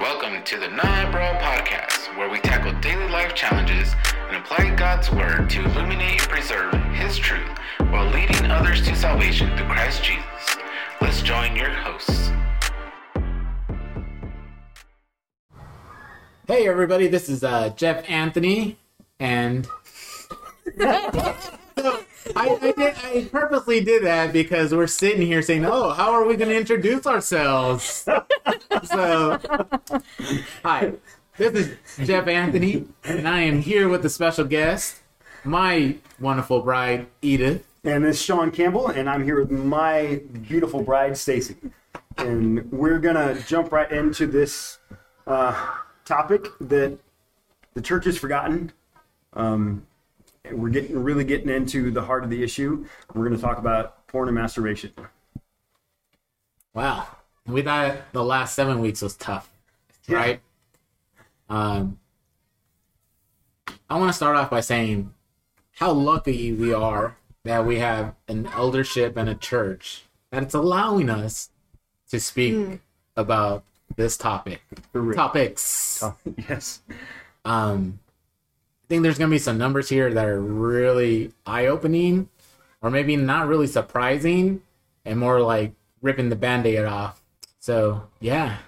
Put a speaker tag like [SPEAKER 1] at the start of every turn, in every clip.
[SPEAKER 1] Welcome to the Nah Bro podcast, where we tackle daily life challenges and apply God's word to illuminate and preserve His truth while leading others to salvation through Christ Jesus. Let's join your hosts.
[SPEAKER 2] Hey everybody, this is uh, Jeff Anthony, and I, I, did, I purposely did that because we're sitting here saying, "Oh, how are we going to introduce ourselves?" so, hi, this is Jeff Anthony, and I am here with a special guest, my wonderful bride Edith.
[SPEAKER 3] And this is Sean Campbell, and I'm here with my beautiful bride, Staci. And we're gonna jump right into this uh, topic that the church has forgotten. Um, we're getting really getting into the heart of the issue. We're gonna talk about porn and masturbation.
[SPEAKER 2] Wow, we thought the last seven weeks was tough, right? Um, I want to start off by saying how lucky we are that we have an eldership and a church that it's allowing us to speak about this topic,
[SPEAKER 3] For real.
[SPEAKER 2] topics.
[SPEAKER 3] yes.
[SPEAKER 2] Um, I think there's gonna be some numbers here that are really eye-opening, or maybe not really surprising, and more like ripping the band-aid off. So yeah,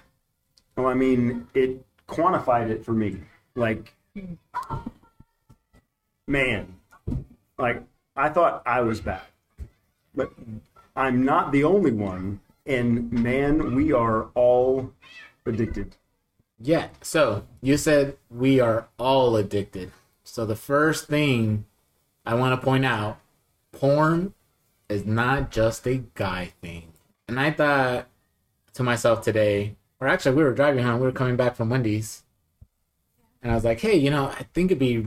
[SPEAKER 3] Well, I mean, it quantified it for me. Like, man, like I thought I was bad, but I'm not the only one. And man, we are all addicted.
[SPEAKER 2] yeah. So you said we are all addicted. So the first thing I want to point out, porn is not just a guy thing. And I thought to myself today, or actually we were driving home, we were coming back from Wendy's, and I was like, hey, you know, I think it'd be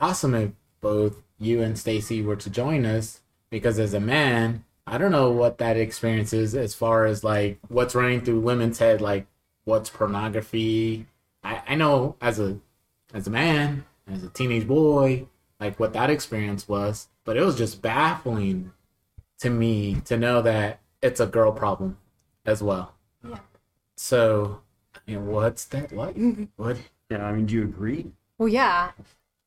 [SPEAKER 2] awesome if both you and Staci were to join us because as a man, I don't know what that experience is as far as like what's running through women's head, like what's pornography. I, I know as a as a man, as a teenage boy, like what that experience was, but it was just baffling to me to know that it's a girl problem as well.
[SPEAKER 4] Yeah.
[SPEAKER 2] So, I mean, what's that like? What?
[SPEAKER 3] Yeah, I mean, do you agree?
[SPEAKER 4] Well, yeah,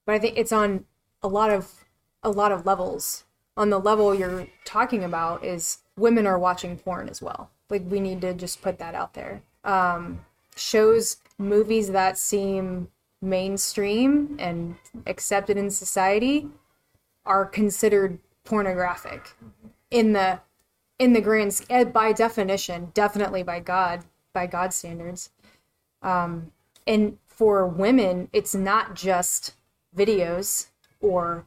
[SPEAKER 4] but I think it's on a lot of a lot of levels. On the level you're talking about is women are watching porn as well. Like we need to just put that out there. Um, shows, movies that seem mainstream and accepted in society are considered pornographic in the in the grand eh, by definition, definitely by God by God standards. Um, and for women, it's not just videos or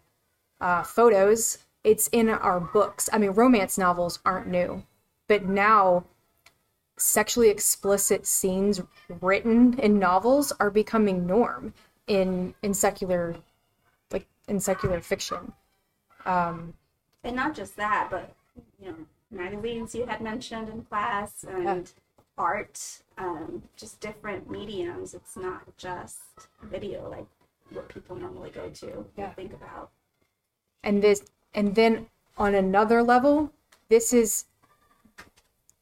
[SPEAKER 4] uh, photos, it's in our books. I mean, romance novels aren't new, but now sexually explicit scenes written in novels are becoming norm in in secular like in secular fiction. Um,
[SPEAKER 5] and not just that, but you know, magazines you had mentioned in class and art, um, just different mediums. It's not just video like what people normally go to
[SPEAKER 4] Yeah.
[SPEAKER 5] think about.
[SPEAKER 4] and this and then on another level this is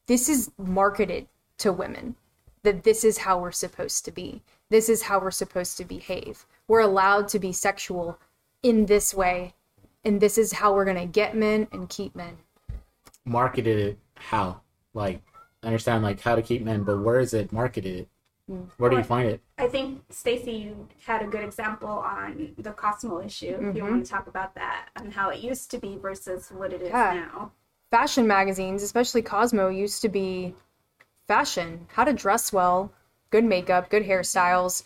[SPEAKER 4] this is marketed to women that this is how we're supposed to be. This is how we're supposed to behave. We're allowed to be sexual in this way and this is how we're going to get men and keep men.
[SPEAKER 2] Marketed it how? Like I understand like how to keep men but where is it marketed? Hmm. Where do you find it?
[SPEAKER 5] I think Staci, you had a good example on the Cosmo issue. If you mm-hmm. want to talk about that and how it used to be versus what it is
[SPEAKER 4] Yeah.
[SPEAKER 5] now.
[SPEAKER 4] Fashion magazines especially cosmo used to be fashion. How to dress well good makeup good hairstyles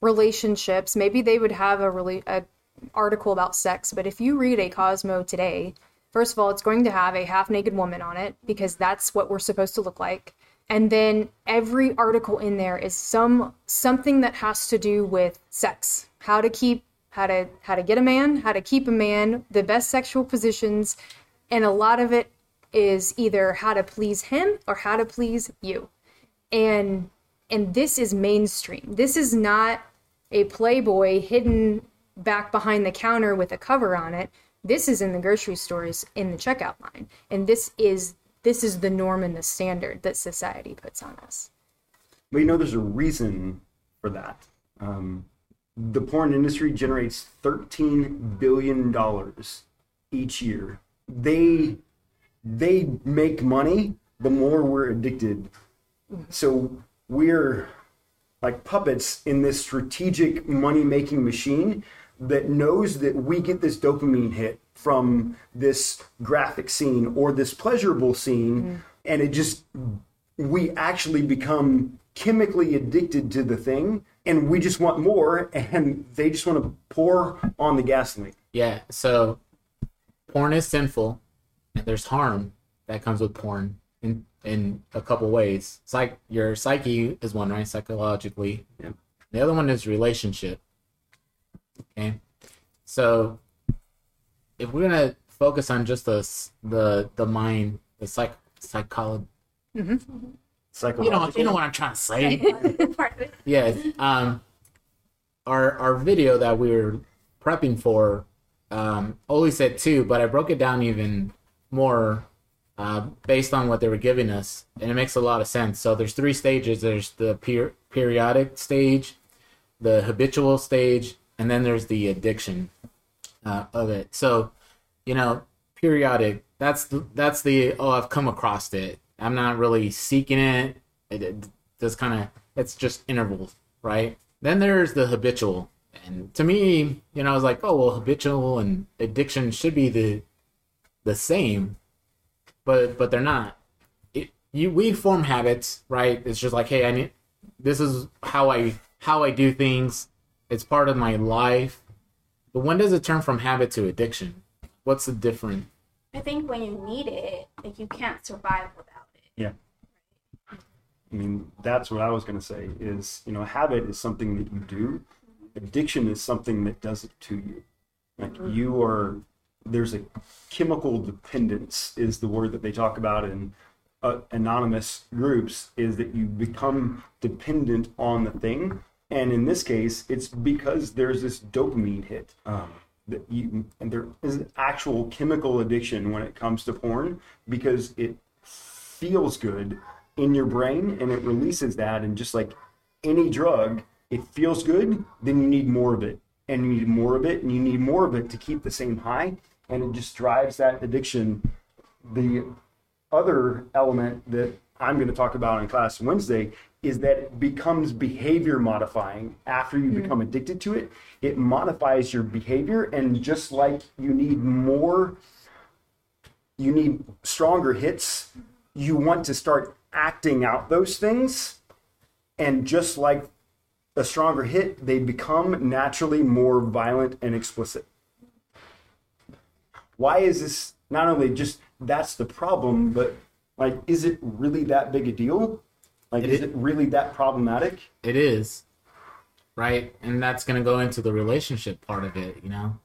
[SPEAKER 4] relationships. Maybe they would have a really a article about sex but if you read a cosmo today first of all it's going to have a half naked woman on it because that's what we're supposed to look like. And then every article in there is some something that has to do with sex. How to keep how to how to get a man how to keep a man the best sexual positions and a lot of it is either how to please him or how to please you. And and this is mainstream. This is not a playboy hidden back behind the counter with a cover on it. This is in the grocery stores in the checkout line. And this is this is the norm and the standard that society puts on us.
[SPEAKER 3] But you know, there's a reason for that. Um, the porn industry generates $13 billion each year. They they make money the more we're addicted. So we're like puppets in this strategic money making machine that knows that we get this dopamine hit from this graphic scene or this pleasurable scene mm-hmm. and it just we actually become chemically addicted to the thing and we just want more and they just want to pour on the gasoline.
[SPEAKER 2] Yeah, so porn is sinful, and there's harm that comes with porn in in a couple ways. It's like your psyche is one, right? Psychologically.
[SPEAKER 3] Yeah.
[SPEAKER 2] The other one is relationship. Okay, so if we're gonna focus on just the the the mind, the psych psychology, you know, you know what I'm trying to say.
[SPEAKER 5] Part of it.
[SPEAKER 2] Yes. Um, our our video that we were prepping for, um, Oli said two, but I broke it down even more uh, based on what they were giving us, and it makes a lot of sense. So there's three stages. There's the per- periodic stage, the habitual stage, and then there's the addiction uh, of it. So, you know, periodic. That's the, that's the oh I've come across it. I'm not really seeking it. It, it just kind of it's just intervals, right? Then there's the habitual, and to me, you know, I was like, oh well, habitual and addiction should be the the same, but but they're not. It, you we form habits, right? It's just like, hey, I need this is how I how I do things. It's part of my life. But when does it turn from habit to addiction? What's the difference?
[SPEAKER 5] I think when you need it, like you can't survive without it.
[SPEAKER 3] Yeah. I mean, that's what I was going to say is, you know, habit is something that you do. Mm-hmm. Addiction is something that does it to you. Like mm-hmm. you are, there's a chemical dependence is the word that they talk about in uh, anonymous groups is that you become dependent on the thing. And in this case, it's because there's this dopamine hit. Um, that you, and there is an actual chemical addiction when it comes to porn because it feels good in your brain and it releases that and just like any drug it feels good then you need more of it and you need more of it and you need more of it to keep the same high and it just drives that addiction the other element that i'm going to talk about in class wednesday is that it becomes behavior modifying after you hmm. become addicted to it it modifies your behavior and just like you need more you need stronger hits. You want to start acting out those things. And just like a stronger hit, they become naturally more violent and explicit. Why is this not only just that's the problem, but like, is it really that big a deal? Like,
[SPEAKER 2] It
[SPEAKER 3] is
[SPEAKER 2] is-
[SPEAKER 3] it really that problematic?
[SPEAKER 2] It is, right? And that's going to go into the relationship part of it, you know?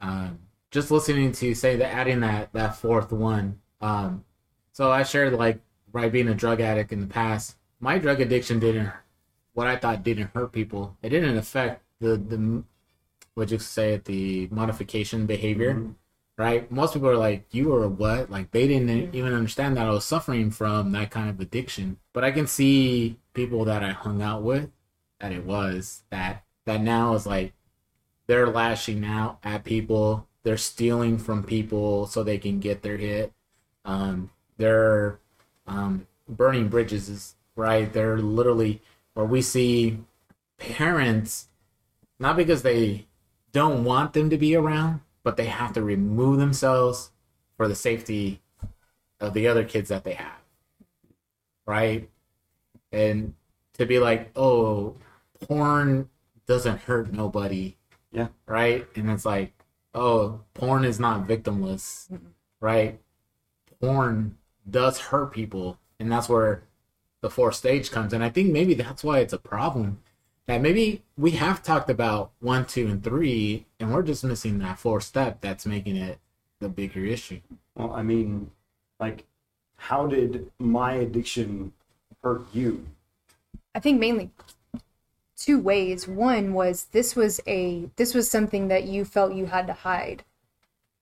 [SPEAKER 2] Um, just listening to you say that adding that, that fourth one. Um, so I shared, like, right, being a drug addict in the past, my drug addiction didn't, what I thought didn't hurt people. It didn't affect the, the, what'd you say it, the modification behavior. Right? Most people are like, you were what? Like, they didn't even understand that I was suffering from that kind of addiction. But I can see people that I hung out with that it was that that now is like they're lashing out at people they're stealing from people so they can get their hit um they're um burning bridges right they're literally where we see parents not because they don't want them to be around but they have to remove themselves for the safety of the other kids that they have right and to be like, oh, porn doesn't hurt nobody,
[SPEAKER 3] Yeah.
[SPEAKER 2] right? And it's like, oh, porn is not victimless, right? Porn does hurt people, and that's where the fourth stage comes. And I think maybe that's why it's a problem. That maybe we have talked about one, two, and three, and we're just missing that fourth step that's making it the bigger issue.
[SPEAKER 3] Well, I mean, like, how did my addiction hurt you?
[SPEAKER 4] I think mainly two ways. One was this was a this was something that you felt you had to hide.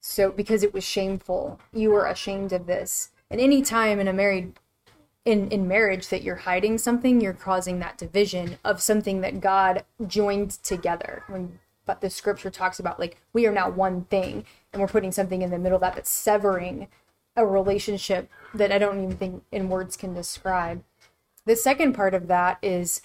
[SPEAKER 4] So because it was shameful, you were ashamed of this. And any time in a married in in marriage that you're hiding something, you're causing that division of something that God joined together. When but the scripture talks about like we are now one thing, and we're putting something in the middle of that that's severing a relationship that I don't even think in words can describe. The second part of that is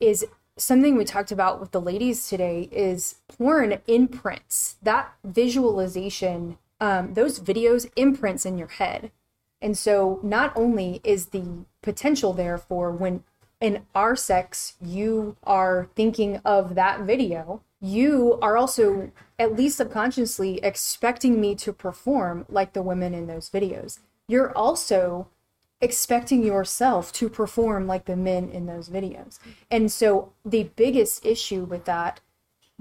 [SPEAKER 4] is something we talked about with the ladies today is porn imprints that visualization um, those videos imprints in your head and so not only is the potential there for when in our sex you are thinking of that video you are also at least subconsciously expecting me to perform like the women in those videos you're also expecting yourself to perform like the men in those videos. And so the biggest issue with that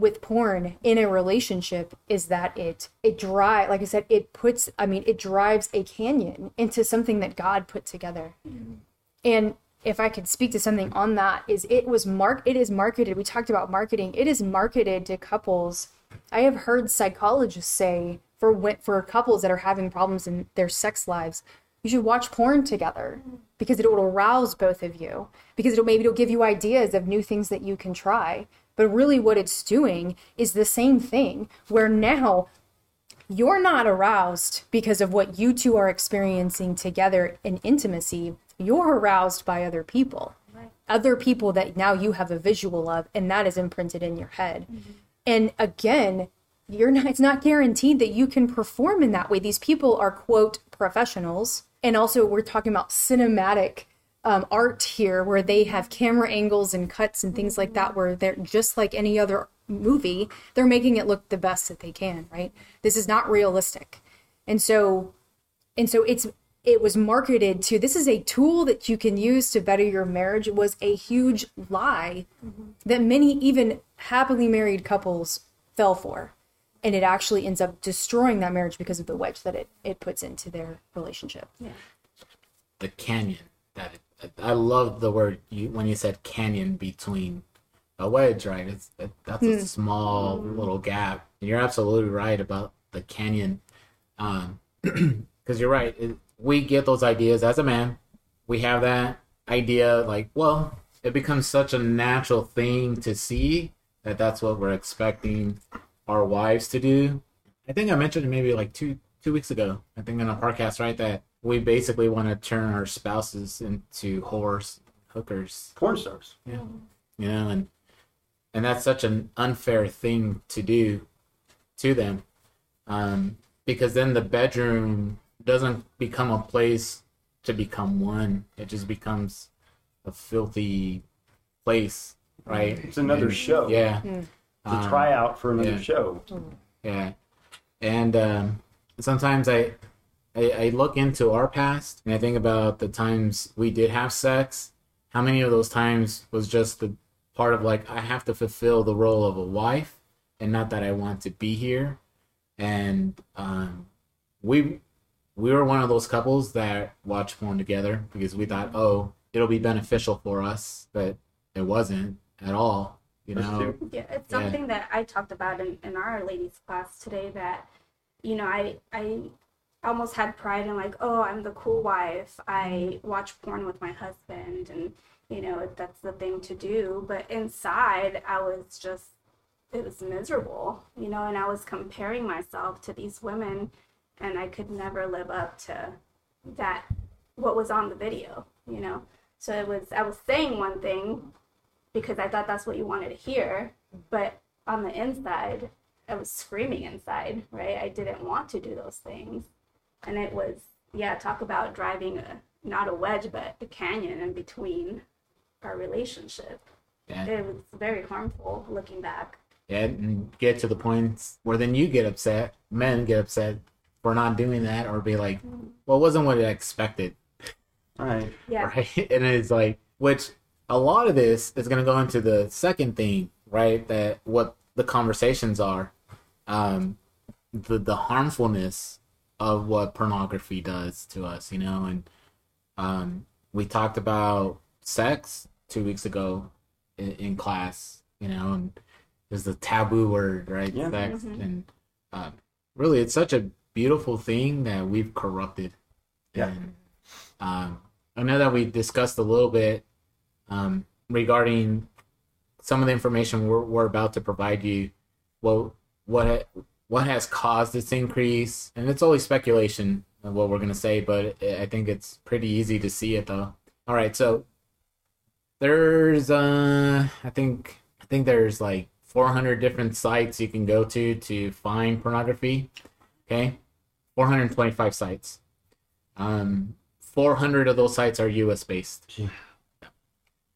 [SPEAKER 4] with porn in a relationship is that it it drive like I said it puts I mean it drives a canyon into something that God put together. And if I could speak to something on that is it was mark it is marketed we talked about marketing it is marketed to couples. I have heard psychologists say for for couples that are having problems in their sex lives you should watch porn together because it will arouse both of you because it'll maybe it'll give you ideas of new things that you can try but really what it's doing is the same thing where now you're not aroused because of what you two are experiencing together in intimacy. You're aroused by other people. Other people that now you have a visual of and that is imprinted in your head. Mm-hmm. And again you're not it's not guaranteed that you can perform in that way. These people are quote professionals. And also we're talking about cinematic um, art here where they have camera angles and cuts and things like that where they're just like any other movie they're making it look the best that they can right this is not realistic and so and so it's it was marketed to this is a tool that you can use to better your marriage it was a huge lie that many even happily married couples fell for and it actually ends up destroying that marriage because of the wedge that it, it puts into their relationship.
[SPEAKER 5] Yeah.
[SPEAKER 2] the canyon that it, I love the word you when you said canyon between a wedge, right? It's it, that's a small little gap. And you're absolutely right about the canyon, um, because you're right. It, we get those ideas as a man. We have that idea, like, well, it becomes such a natural thing to see that that's what we're expecting our wives to do. I think I mentioned it maybe like two two weeks ago. I think in a podcast, right, that we basically want to turn our spouses into whores, hookers,
[SPEAKER 3] Porn stars.
[SPEAKER 2] Yeah, you know, and and that's such an unfair thing to do to them, um, because then the bedroom doesn't become a place to become one. It just becomes a filthy place, right?
[SPEAKER 3] It's another
[SPEAKER 2] And-
[SPEAKER 3] show.
[SPEAKER 2] Yeah.
[SPEAKER 3] It's
[SPEAKER 2] Um,
[SPEAKER 3] a tryout for another
[SPEAKER 2] yeah.
[SPEAKER 3] show.
[SPEAKER 2] Yeah, and um, sometimes I, I I look into our past and I think about the times we did have sex. How many of those times was just the part of like I have to fulfill the role of a wife, and not that I want to be here. And um, we we were one of those couples that watched porn together because we thought, oh, it'll be beneficial for us, but it wasn't at all. You know.
[SPEAKER 5] Yeah, it's
[SPEAKER 2] Yeah.
[SPEAKER 5] something that I talked about in, in our ladies class today that, you know, I I almost had pride in like, oh, I'm the cool wife. I mm-hmm. watch porn with my husband and you know, that's the thing to do. But inside I was just it was miserable, you know, and I was comparing myself to these women and I could never live up to that what was on the video, you know. So it was I was saying one thing because I thought that's what you wanted to hear. But on the inside, I was screaming inside, right? I didn't want to do those things. And it was, yeah, talk about driving a, not a wedge, but a canyon in between our relationship.
[SPEAKER 2] yeah.
[SPEAKER 5] It was very harmful looking back.
[SPEAKER 2] Yeah, and get to the point where then you get upset, men get upset for not doing that, or be like, well, it wasn't what I expected,
[SPEAKER 3] right
[SPEAKER 5] Yeah.
[SPEAKER 2] right? And it's like, which a lot of this is going to go into the second thing, right? That what the conversations are, um, the the harmfulness of what pornography does to us, you know, and um, we talked about sex two weeks ago in, in class, you know, and is the taboo word, right?
[SPEAKER 3] Yeah.
[SPEAKER 2] Sex, and um, really, it's such a beautiful thing that we've corrupted.
[SPEAKER 3] Yeah.
[SPEAKER 2] And, um, I know that we discussed a little bit um, regarding some of the information we're, we're about to provide you. Well, what ha- what has caused this increase? And it's always speculation of what we're gonna say, but I think it's pretty easy to see it though. All right, so there's uh, I think I think there's like 400 different sites you can go to to find pornography. Okay, 425 sites. Um, 400 of those sites are U.S. based.
[SPEAKER 3] Yeah.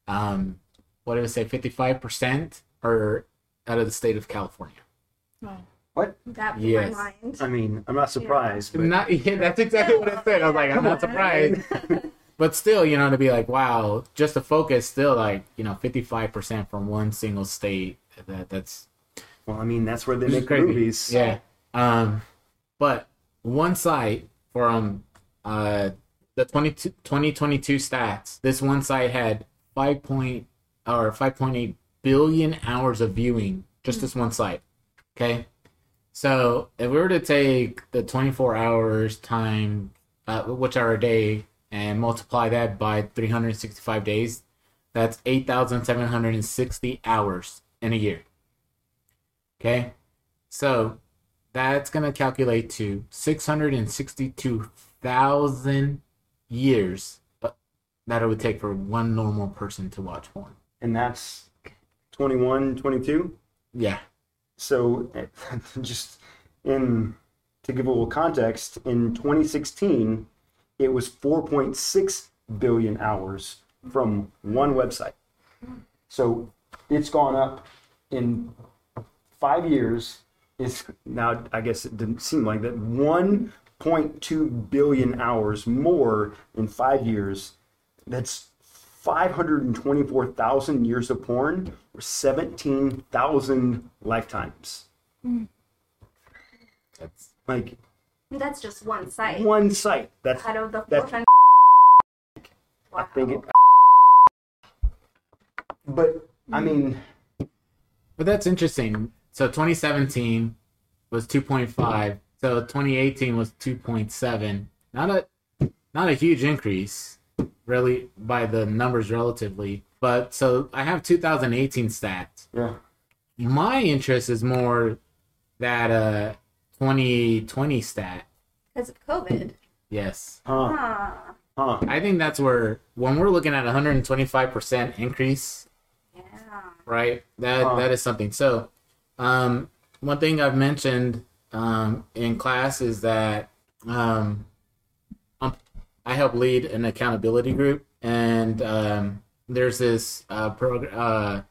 [SPEAKER 2] Um, what did I say? 55% are out of the state of California.
[SPEAKER 3] What?
[SPEAKER 5] That blew
[SPEAKER 2] Yes.
[SPEAKER 5] my mind.
[SPEAKER 3] I mean, I'm not surprised. But
[SPEAKER 2] Not, yeah, that's exactly what I said. I was like, I'm not surprised. But still, you know, to be like, wow, just to focus, still like, you know, 55% from one single state. That that's
[SPEAKER 3] well, I mean, that's where they make
[SPEAKER 2] crazy.
[SPEAKER 3] movies.
[SPEAKER 2] Yeah. Um, but one site from uh the 22, 2022 stats, this one site had five point or 5.8 billion hours of viewing. Just this one site. Okay. So if we were to take the 24 hours time, uh, which are a day, and multiply that by 365 days, that's 8,760 hours in a year. Okay. So that's going to calculate to 662,000 years that it would take for one normal person to watch porn.
[SPEAKER 3] And that's 21, 22.
[SPEAKER 2] Yeah.
[SPEAKER 3] So, just in to give a little context, in 2016, it was 4.6 billion hours from one website. So, it's gone up in five years. It's now, I guess it didn't seem like that, 1.2 billion hours more in five years. That's 524,000 years of porn or 17,000 lifetimes.
[SPEAKER 2] That's
[SPEAKER 3] Like
[SPEAKER 5] That's just one site.
[SPEAKER 3] one site. That's
[SPEAKER 5] Out of the
[SPEAKER 3] That's-
[SPEAKER 5] 400.
[SPEAKER 3] I think it. But I mean,
[SPEAKER 2] But that's interesting. So 2017 was 2.5. So 2018 was 2.7. Not a not a huge increase, really, by the numbers relatively. But so I have 2018 stats.
[SPEAKER 3] yeah.
[SPEAKER 2] My interest is more that uh 2020 stat.
[SPEAKER 5] Because of COVID.
[SPEAKER 2] Yes.
[SPEAKER 3] Huh.
[SPEAKER 5] Huh.
[SPEAKER 3] Huh.
[SPEAKER 2] I think that's where when we're looking at 125% increase
[SPEAKER 5] Yeah.
[SPEAKER 2] right? That
[SPEAKER 3] Huh.
[SPEAKER 2] that is something. So, um, one thing I've mentioned um, in class is that um, um, I help lead an accountability group, and um, there's this uh, prog- uh,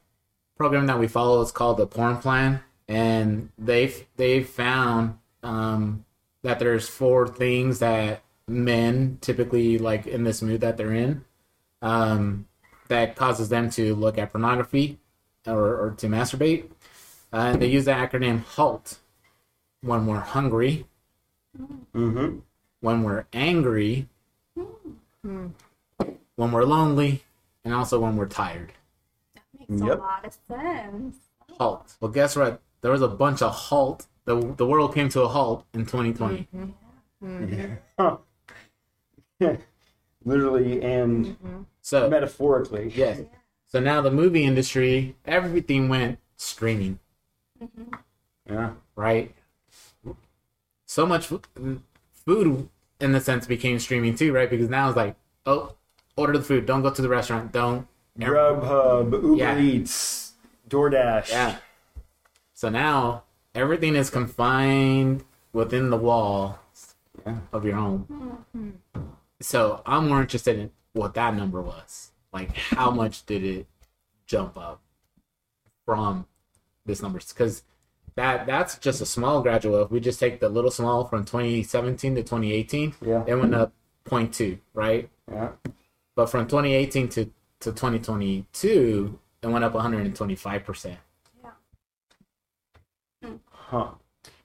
[SPEAKER 2] program that we follow. It's called the Porn Plan, and they've they've found um, that there's four things that men typically like in this mood that they're in um, that causes them to look at pornography or, or to masturbate. Uh, and they use the acronym HALT when we're hungry,
[SPEAKER 3] Mm-hmm.
[SPEAKER 2] when we're angry, Hmm. when we're lonely, and also when we're tired.
[SPEAKER 5] Makes
[SPEAKER 3] Yep.
[SPEAKER 5] a lot of sense.
[SPEAKER 2] HALT. Well, guess what? There was a bunch of HALT. The, the world came to a halt in 2020.
[SPEAKER 3] Huh. Mm-hmm. Mm-hmm. Literally and mm-hmm.
[SPEAKER 2] So,
[SPEAKER 3] metaphorically.
[SPEAKER 2] yes. So now the movie industry, everything went streaming,
[SPEAKER 3] Yeah.
[SPEAKER 2] right? So much food, in the sense, became streaming too, right? Because now it's like, oh, order the food. Don't go to the restaurant. Don't.
[SPEAKER 3] Grubhub, Uber
[SPEAKER 2] Yeah.
[SPEAKER 3] Eats, DoorDash.
[SPEAKER 2] Yeah. So now everything is confined within the wall
[SPEAKER 3] Yeah.
[SPEAKER 2] of your home. So I'm more interested in what that number was. Like, how much did it jump up from this number? Because that that's just a small gradual. If we just take the little small from 2017 to 2018,
[SPEAKER 3] Yeah.
[SPEAKER 2] it went up 0.2, right?
[SPEAKER 3] Yeah.
[SPEAKER 2] But from 2018 to, to 2022, it went up 125%. Yeah. Hmm.
[SPEAKER 3] Huh.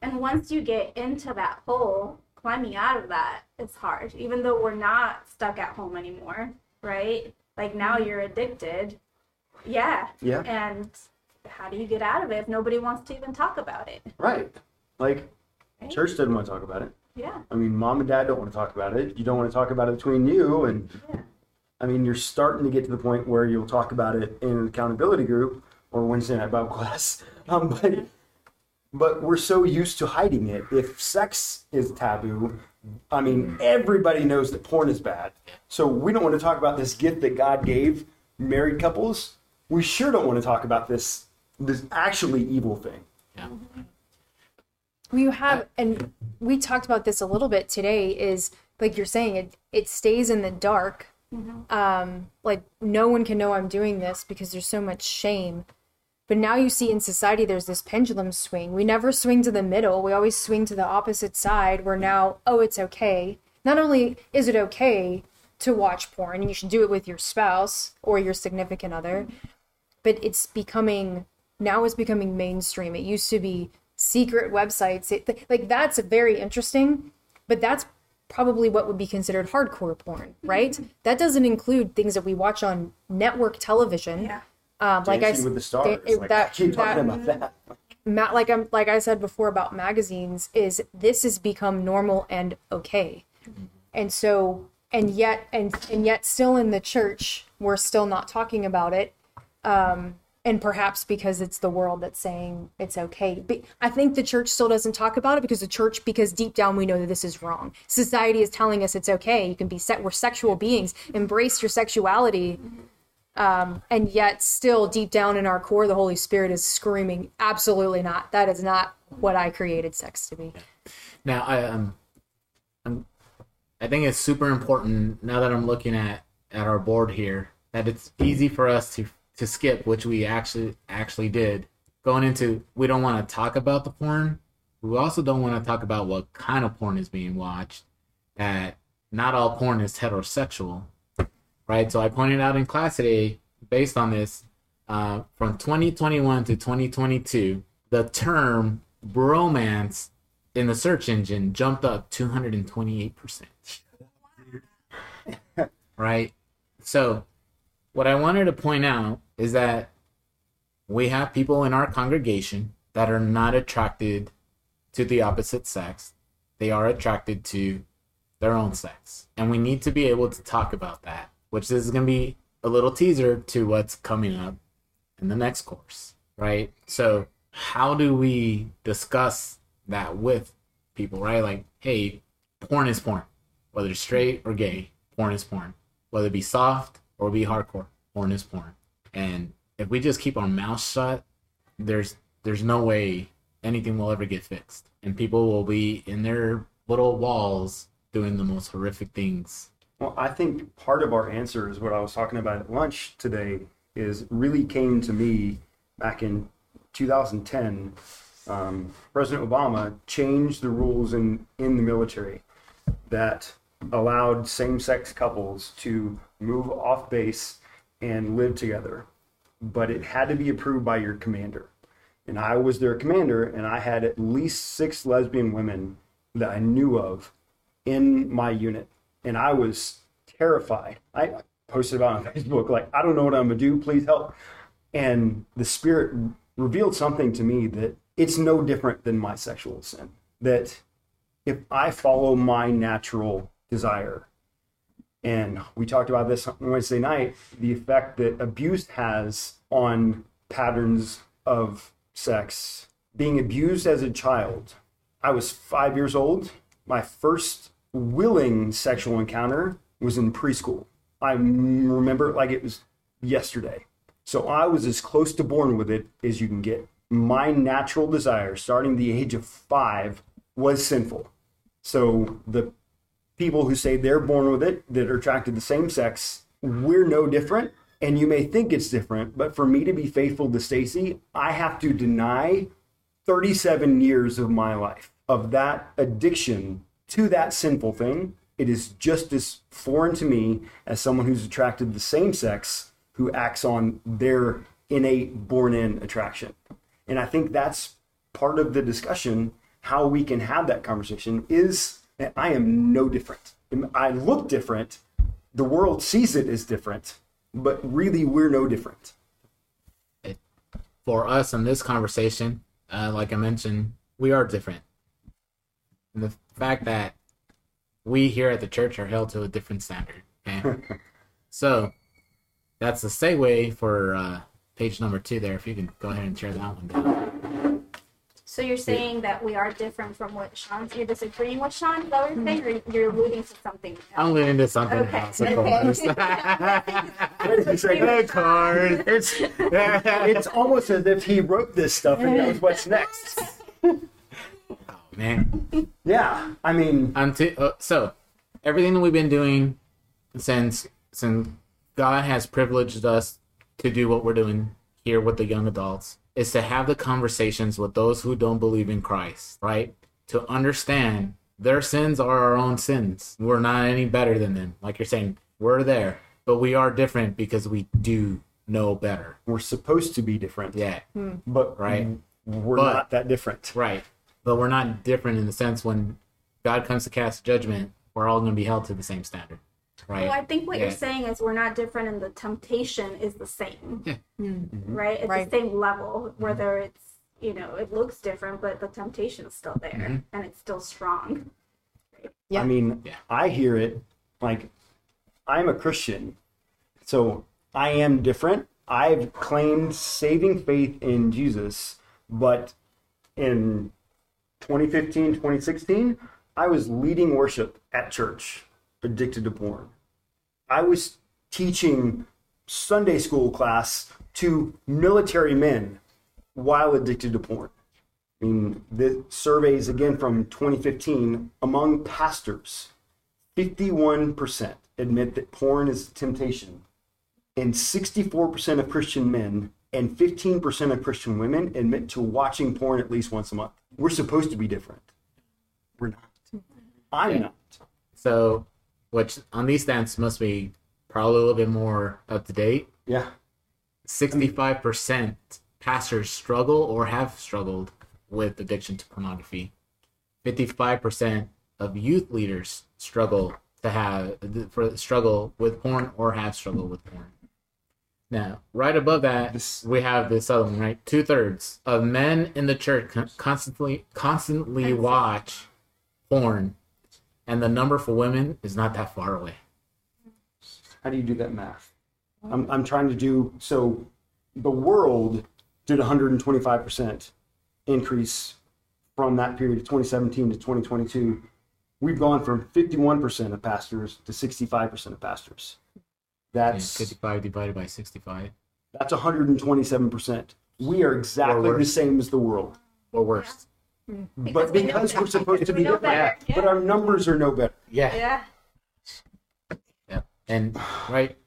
[SPEAKER 5] And once you get into that hole, climbing out of that is hard, even though we're not stuck at home anymore, right? Like now mm-hmm. you're addicted. Yeah.
[SPEAKER 3] Yeah.
[SPEAKER 5] And how do you get out of it if nobody wants to even talk about it?
[SPEAKER 3] Right. Like,
[SPEAKER 5] Right?
[SPEAKER 3] church doesn't want to talk about it.
[SPEAKER 5] Yeah.
[SPEAKER 3] I mean, mom and dad don't want to talk about it. You don't want to talk about it between you and
[SPEAKER 5] Yeah.
[SPEAKER 3] I mean, you're starting to get to the point where you'll talk about it in an accountability group or Wednesday night Bible class. Um, but but we're so used to hiding it. If sex is taboo, I mean, everybody knows that porn is bad. So we don't want to talk about this gift that God gave married couples. We sure don't want to talk about this this actually evil thing.
[SPEAKER 2] Yeah.
[SPEAKER 4] you have and we talked about this a little bit today is like you're saying it it stays in the dark. Um like no one can know i'm doing this because there's so much shame. But now you see in society there's this pendulum swing. We never swing to the middle. We always swing to the opposite side. Where now oh it's okay. Not only is it okay to watch porn and you should do it with your spouse or your significant other but it's becoming now it's becoming mainstream. It used to be secret websites. It, like that's very interesting but that's probably what would be considered hardcore porn right? That doesn't include things that we watch on network television.
[SPEAKER 5] Yeah.
[SPEAKER 4] um, like I
[SPEAKER 3] Dancing
[SPEAKER 4] s-
[SPEAKER 3] with the stars.
[SPEAKER 4] it-
[SPEAKER 3] like,
[SPEAKER 4] that-
[SPEAKER 3] keep talking
[SPEAKER 4] that-
[SPEAKER 3] about that.
[SPEAKER 4] Matt, like I'm like I said before about magazines, is this has become normal and okay, and so and yet and and yet still in the church we're still not talking about it, um, and perhaps because it's the world that's saying it's okay. But I think the church still doesn't talk about it because the church because deep down we know that this is wrong. Society is telling us it's okay. You can be set. We're sexual beings. Embrace your sexuality and yet still deep down in our core the holy spirit is screaming absolutely not that is not what i created sex to be
[SPEAKER 2] Now, I um, I'm, I think it's super important now that I'm looking at at our board here that it's easy for us to to skip, which we actually actually did, going into we don't want to talk about the porn. We also don't want to talk about what kind of porn is being watched. That not all porn is heterosexual, right? So I pointed out in class today, based on this, uh, from 2021 to 2022, the term bromance in the search engine jumped up 228%. right? So, what I wanted to point out is that we have people in our congregation that are not attracted to the opposite sex, they are attracted to their own sex. And we need to be able to talk about that, which is going to be a little teaser to what's coming up in the next course, right? So, how do we discuss that with people, right? Like, hey, porn is porn, whether straight or gay, porn is porn, whether it be soft or be hardcore, porn is porn. And if we just keep our mouth shut, there's there's no way anything will ever get fixed, and people will be in their little walls doing the most horrific things.
[SPEAKER 3] Well, I think part of our answer is what I was talking about at lunch today is really came to me back in 2010. Um, President Obama changed the rules in, in the military that allowed same sex couples to move off base and live together. But it had to be approved by your commander. And I was their commander, and I had at least six lesbian women that I knew of in my unit. And I was terrified. I posted about on Facebook, like, I don't know what I'm to do. Please help. And the Spirit revealed something to me that it's no different than my sexual sin. That if I follow my natural desire, and we talked about this on Wednesday night, the effect that abuse has on patterns of sex. Being abused as a child, I was five years old. My first willing sexual encounter was in preschool. I remember it like it was yesterday. So I was as close to born with it as you can get. My natural desire, starting the age of five, was sinful. So the people who say they're born with it, that are attracted to the same sex, we're no different. And you may think it's different, but for me to be faithful to Staci, I have to deny 37 years of my life of that addiction to that sinful thing. It is just as foreign to me as someone who's attracted to the same sex who acts on their innate born in attraction. And I think that's part of the discussion. How we can have that conversation is that I am no different. I look different. The world sees it as different, but really we're no different.
[SPEAKER 2] For us in this conversation, uh, like I mentioned, we are different. And the fact that we here at the church are held to a different standard. Okay? So that's the segue for uh, page number two there. If you can go ahead and tear that one down.
[SPEAKER 5] So you're saying that we are different from what Sean's. You're disagreeing with Sean. Is that what you're saying? Or you're alluding to something. else?
[SPEAKER 2] I'm leaning to something
[SPEAKER 5] Okay.
[SPEAKER 2] else, of course.
[SPEAKER 3] Wait a second.
[SPEAKER 2] of course.
[SPEAKER 3] It's it's almost as if he wrote this stuff and knows what's next.
[SPEAKER 2] Oh man.
[SPEAKER 3] Yeah, I mean,
[SPEAKER 2] Until, uh, so everything that we've been doing since since God has privileged us to do what we're doing here with the young adults is to have the conversations with those who don't believe in Christ, right? To understand their sins are our own sins. We're not any better than them. Like you're saying, we're there, but we are different because we do know better.
[SPEAKER 3] we're supposed to be different.
[SPEAKER 2] Yeah. Hmm.
[SPEAKER 3] but
[SPEAKER 2] Right.
[SPEAKER 3] we're
[SPEAKER 2] But-
[SPEAKER 3] not that different.
[SPEAKER 2] Right. But we're not different in the sense when God comes to cast judgment, we're all going to be held to the same standard. Right.
[SPEAKER 5] Well, I think what
[SPEAKER 2] Yeah.
[SPEAKER 5] you're saying is we're not different, and the temptation is the same. Right? It's
[SPEAKER 4] Right.
[SPEAKER 5] the same level, whether it's you know it looks different, but the temptation is still there,
[SPEAKER 2] Mhm.
[SPEAKER 5] and it's still strong.
[SPEAKER 4] Yeah.
[SPEAKER 3] I mean,
[SPEAKER 2] Yeah.
[SPEAKER 3] I hear it like I'm a Christian, so I am different. I've claimed saving faith in Jesus, but in 2015, 2016, I was leading worship at church, addicted to porn. I was teaching Sunday school class to military men while addicted to porn. I mean, the surveys again from 2015 among pastors, 51% admit that porn is a temptation, and 64% of Christian men and 15% of Christian women admit to watching porn at least once a month. We're supposed to be different. We're not. I'm
[SPEAKER 2] Yeah.
[SPEAKER 3] not.
[SPEAKER 2] So, which on these stats must be probably a little bit more up to date.
[SPEAKER 3] Yeah.
[SPEAKER 2] 65% pastors struggle or have struggled with addiction to pornography. 55% of youth leaders struggle to have for struggle with porn or have struggled with porn. Now, right above that,
[SPEAKER 3] This-
[SPEAKER 2] we have this other one, right? Two thirds of men in the church constantly constantly watch porn, and the number for women is not that far away.
[SPEAKER 3] How do you do that math? I'm, I'm trying to do so. The world did 125% increase from that period of 2017 to 2022. We've gone from 51% of pastors to 65% of pastors.
[SPEAKER 2] And
[SPEAKER 3] That's
[SPEAKER 2] 55 divided by 65
[SPEAKER 3] that's 127%. We are exactly the same as the world,
[SPEAKER 2] or worse.
[SPEAKER 3] But
[SPEAKER 5] we know
[SPEAKER 3] because we're
[SPEAKER 5] better.
[SPEAKER 3] supposed to
[SPEAKER 5] We
[SPEAKER 3] be
[SPEAKER 5] know
[SPEAKER 3] different,
[SPEAKER 5] better.
[SPEAKER 3] but our numbers are no better.
[SPEAKER 2] Yeah.
[SPEAKER 5] Yeah.
[SPEAKER 2] Yeah. And right.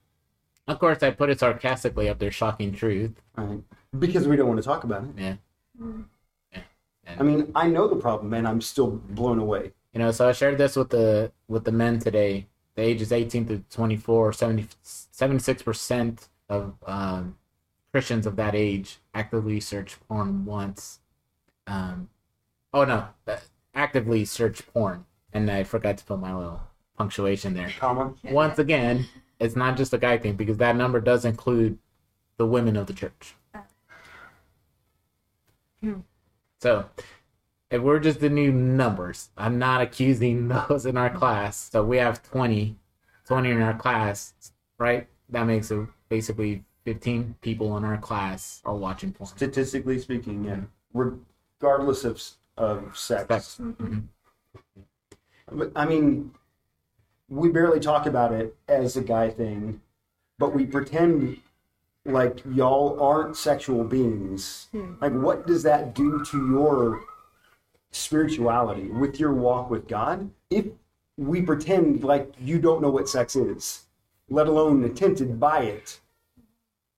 [SPEAKER 2] Of course, I put it sarcastically up there, shocking truth.
[SPEAKER 3] Right? Because we don't want to talk about it.
[SPEAKER 2] Yeah. Yeah. And,
[SPEAKER 3] I mean, I know the problem, and I'm still blown away.
[SPEAKER 2] you know, so I shared this with the with the men today. The ages 18 to 24, 70, 76% of um, Christians of that age actively search porn once. Um, oh no, uh, actively search porn, and I forgot to put my little punctuation there.
[SPEAKER 3] Comma.
[SPEAKER 2] once again, it's not just a guy thing because that number does include the women of the church. So, if we're just the new numbers, I'm not accusing those in our class. So we have 20, 20 in our class, right? That makes it basically 15 people in our class are watching porn.
[SPEAKER 3] Statistically speaking, yeah. Regardless of of sex.
[SPEAKER 2] Sex. Mhm.
[SPEAKER 3] But, I mean, we barely talk about it as a guy thing, but we pretend like y'all aren't sexual beings. Like, what does that do to your spirituality with your walk with God? If we pretend like you don't know what sex is, let alone tempted by it,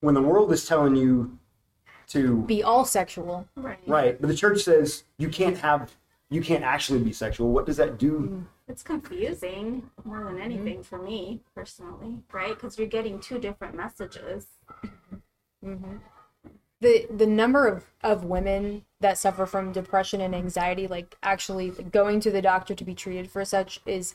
[SPEAKER 3] when the world is telling you to
[SPEAKER 4] Be all sexual.
[SPEAKER 5] Right.
[SPEAKER 3] right, but the church says you can't have, you can't actually be sexual. What does that do? Mm.
[SPEAKER 5] It's confusing more than anything for me personally, right? Because you're getting two different messages. Mm-hmm.
[SPEAKER 4] the the number of of women that suffer from depression and anxiety like actually going to the doctor to be treated for such is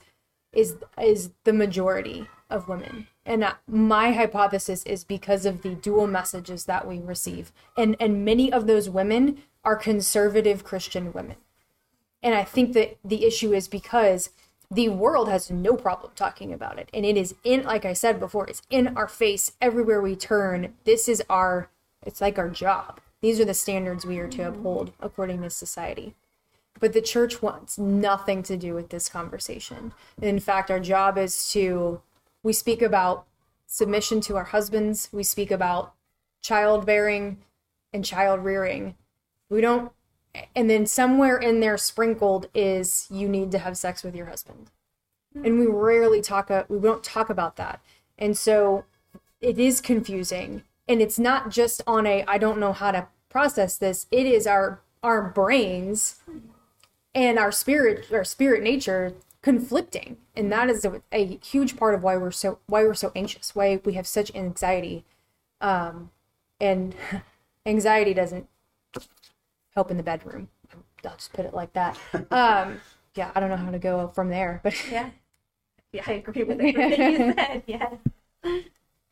[SPEAKER 4] is is the majority of women. And uh, my hypothesis is because of the dual messages that we receive. And and many of those women are conservative christian women. And i think that the issue is because the world has no problem talking about it. And it is in like i said before it's in our face everywhere we turn. This is our it's like our job. These are the standards we are to uphold according to society but the church wants nothing to do with this conversation. In fact our job is to we speak about submission to our husbands. We speak about childbearing and child rearing. We don't and then somewhere in there sprinkled is you need to have sex with your husband. And we rarely talk uh, we don't talk about that. And so it is confusing. And it's not just on a i don't know how to process this. It is our our brains and our spirit our spirit nature conflicting and that is a, a huge part of why we're so why we're so anxious why we have such anxiety um and anxiety doesn't help in the bedroom i'll just put it like that um yeah i don't know how to go from there but
[SPEAKER 5] Yeah. Yeah, I agree with everything you said. Yeah.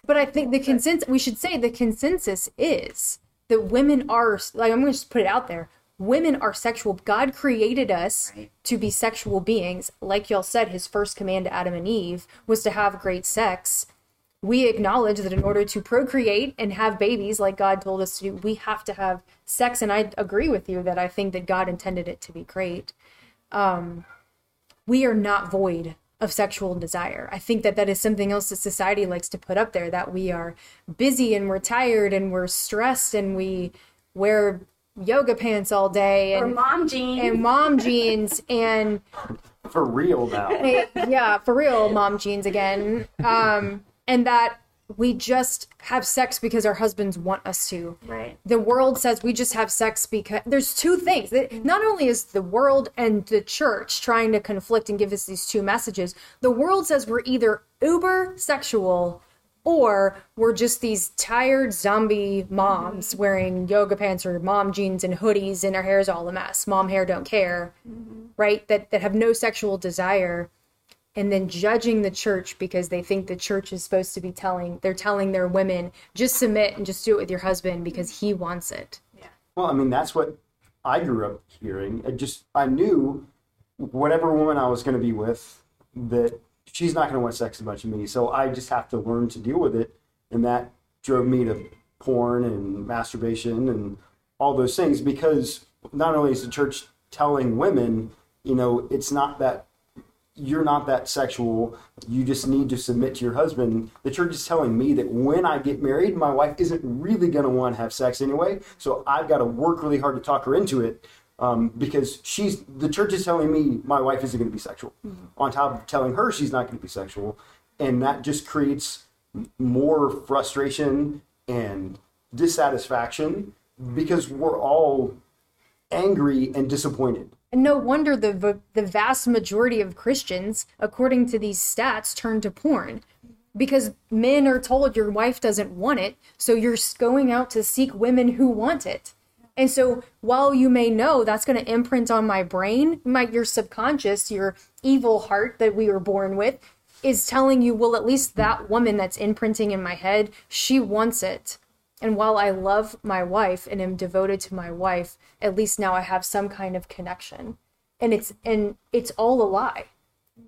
[SPEAKER 4] But I think the consensus, we should say the consensus is that women are, like, I'm going to just put it out there. Women are sexual. God created us
[SPEAKER 5] Right.
[SPEAKER 4] to be sexual beings. Like y'all said, his first command to Adam and Eve was to have great sex. We acknowledge that in order to procreate and have babies, like God told us to do, we have to have sex. And I agree with you that I think that God intended it to be great um, we are not void of sexual desire. I think that that is something else that society likes to put up there that we are busy and we're tired and we're stressed and we wear yoga pants all day
[SPEAKER 5] Or
[SPEAKER 4] and
[SPEAKER 5] mom jeans.
[SPEAKER 4] and mom jeans and
[SPEAKER 3] For real now.
[SPEAKER 4] yeah, for real mom jeans again. Um and that we just have sex because our husbands want us to
[SPEAKER 5] right.
[SPEAKER 4] the world says we just have sex because there's two things that not only is the world and the church trying to conflict and give us these two messages the world says we're either uber sexual or we're just these tired zombie moms mm-hmm. wearing yoga pants or mom jeans and hoodies and our hair's all a mess. Mom hair don't care mm-hmm. right? That that have no sexual desire. And then judging the church because they think the church is supposed to be telling they're telling their women just submit and just do it with your husband because he wants it. Yeah.
[SPEAKER 3] Well, I mean, that's what I grew up hearing. I just, I knew whatever woman I was going to be with, that she's not going to want sex as much as me. So I just have to learn to deal with it. And that drove me to porn and masturbation and all those things because not only is the church telling women, you know, it's not that you're not that sexual. You just need to submit to your husband. The church is telling me that when I get married, my wife isn't really going to want to have sex anyway. So I've got to work really hard to talk her into it um, because she's the church is telling me my wife isn't going to be sexual. On top of telling her she's not going to be sexual, and that just creates more frustration and dissatisfaction because we're all angry and disappointed.
[SPEAKER 4] and no wonder the the vast majority of christians according to these stats turn to porn because men are told your wife doesn't want it so you're going out to seek women who want it and so while you may know that's going to imprint on my brain my your subconscious your evil heart that we were born with is telling you well at least that woman that's imprinting in my head she wants it and while I love my wife and am devoted to my wife, at least now I have some kind of connection. And it's and it's all a lie.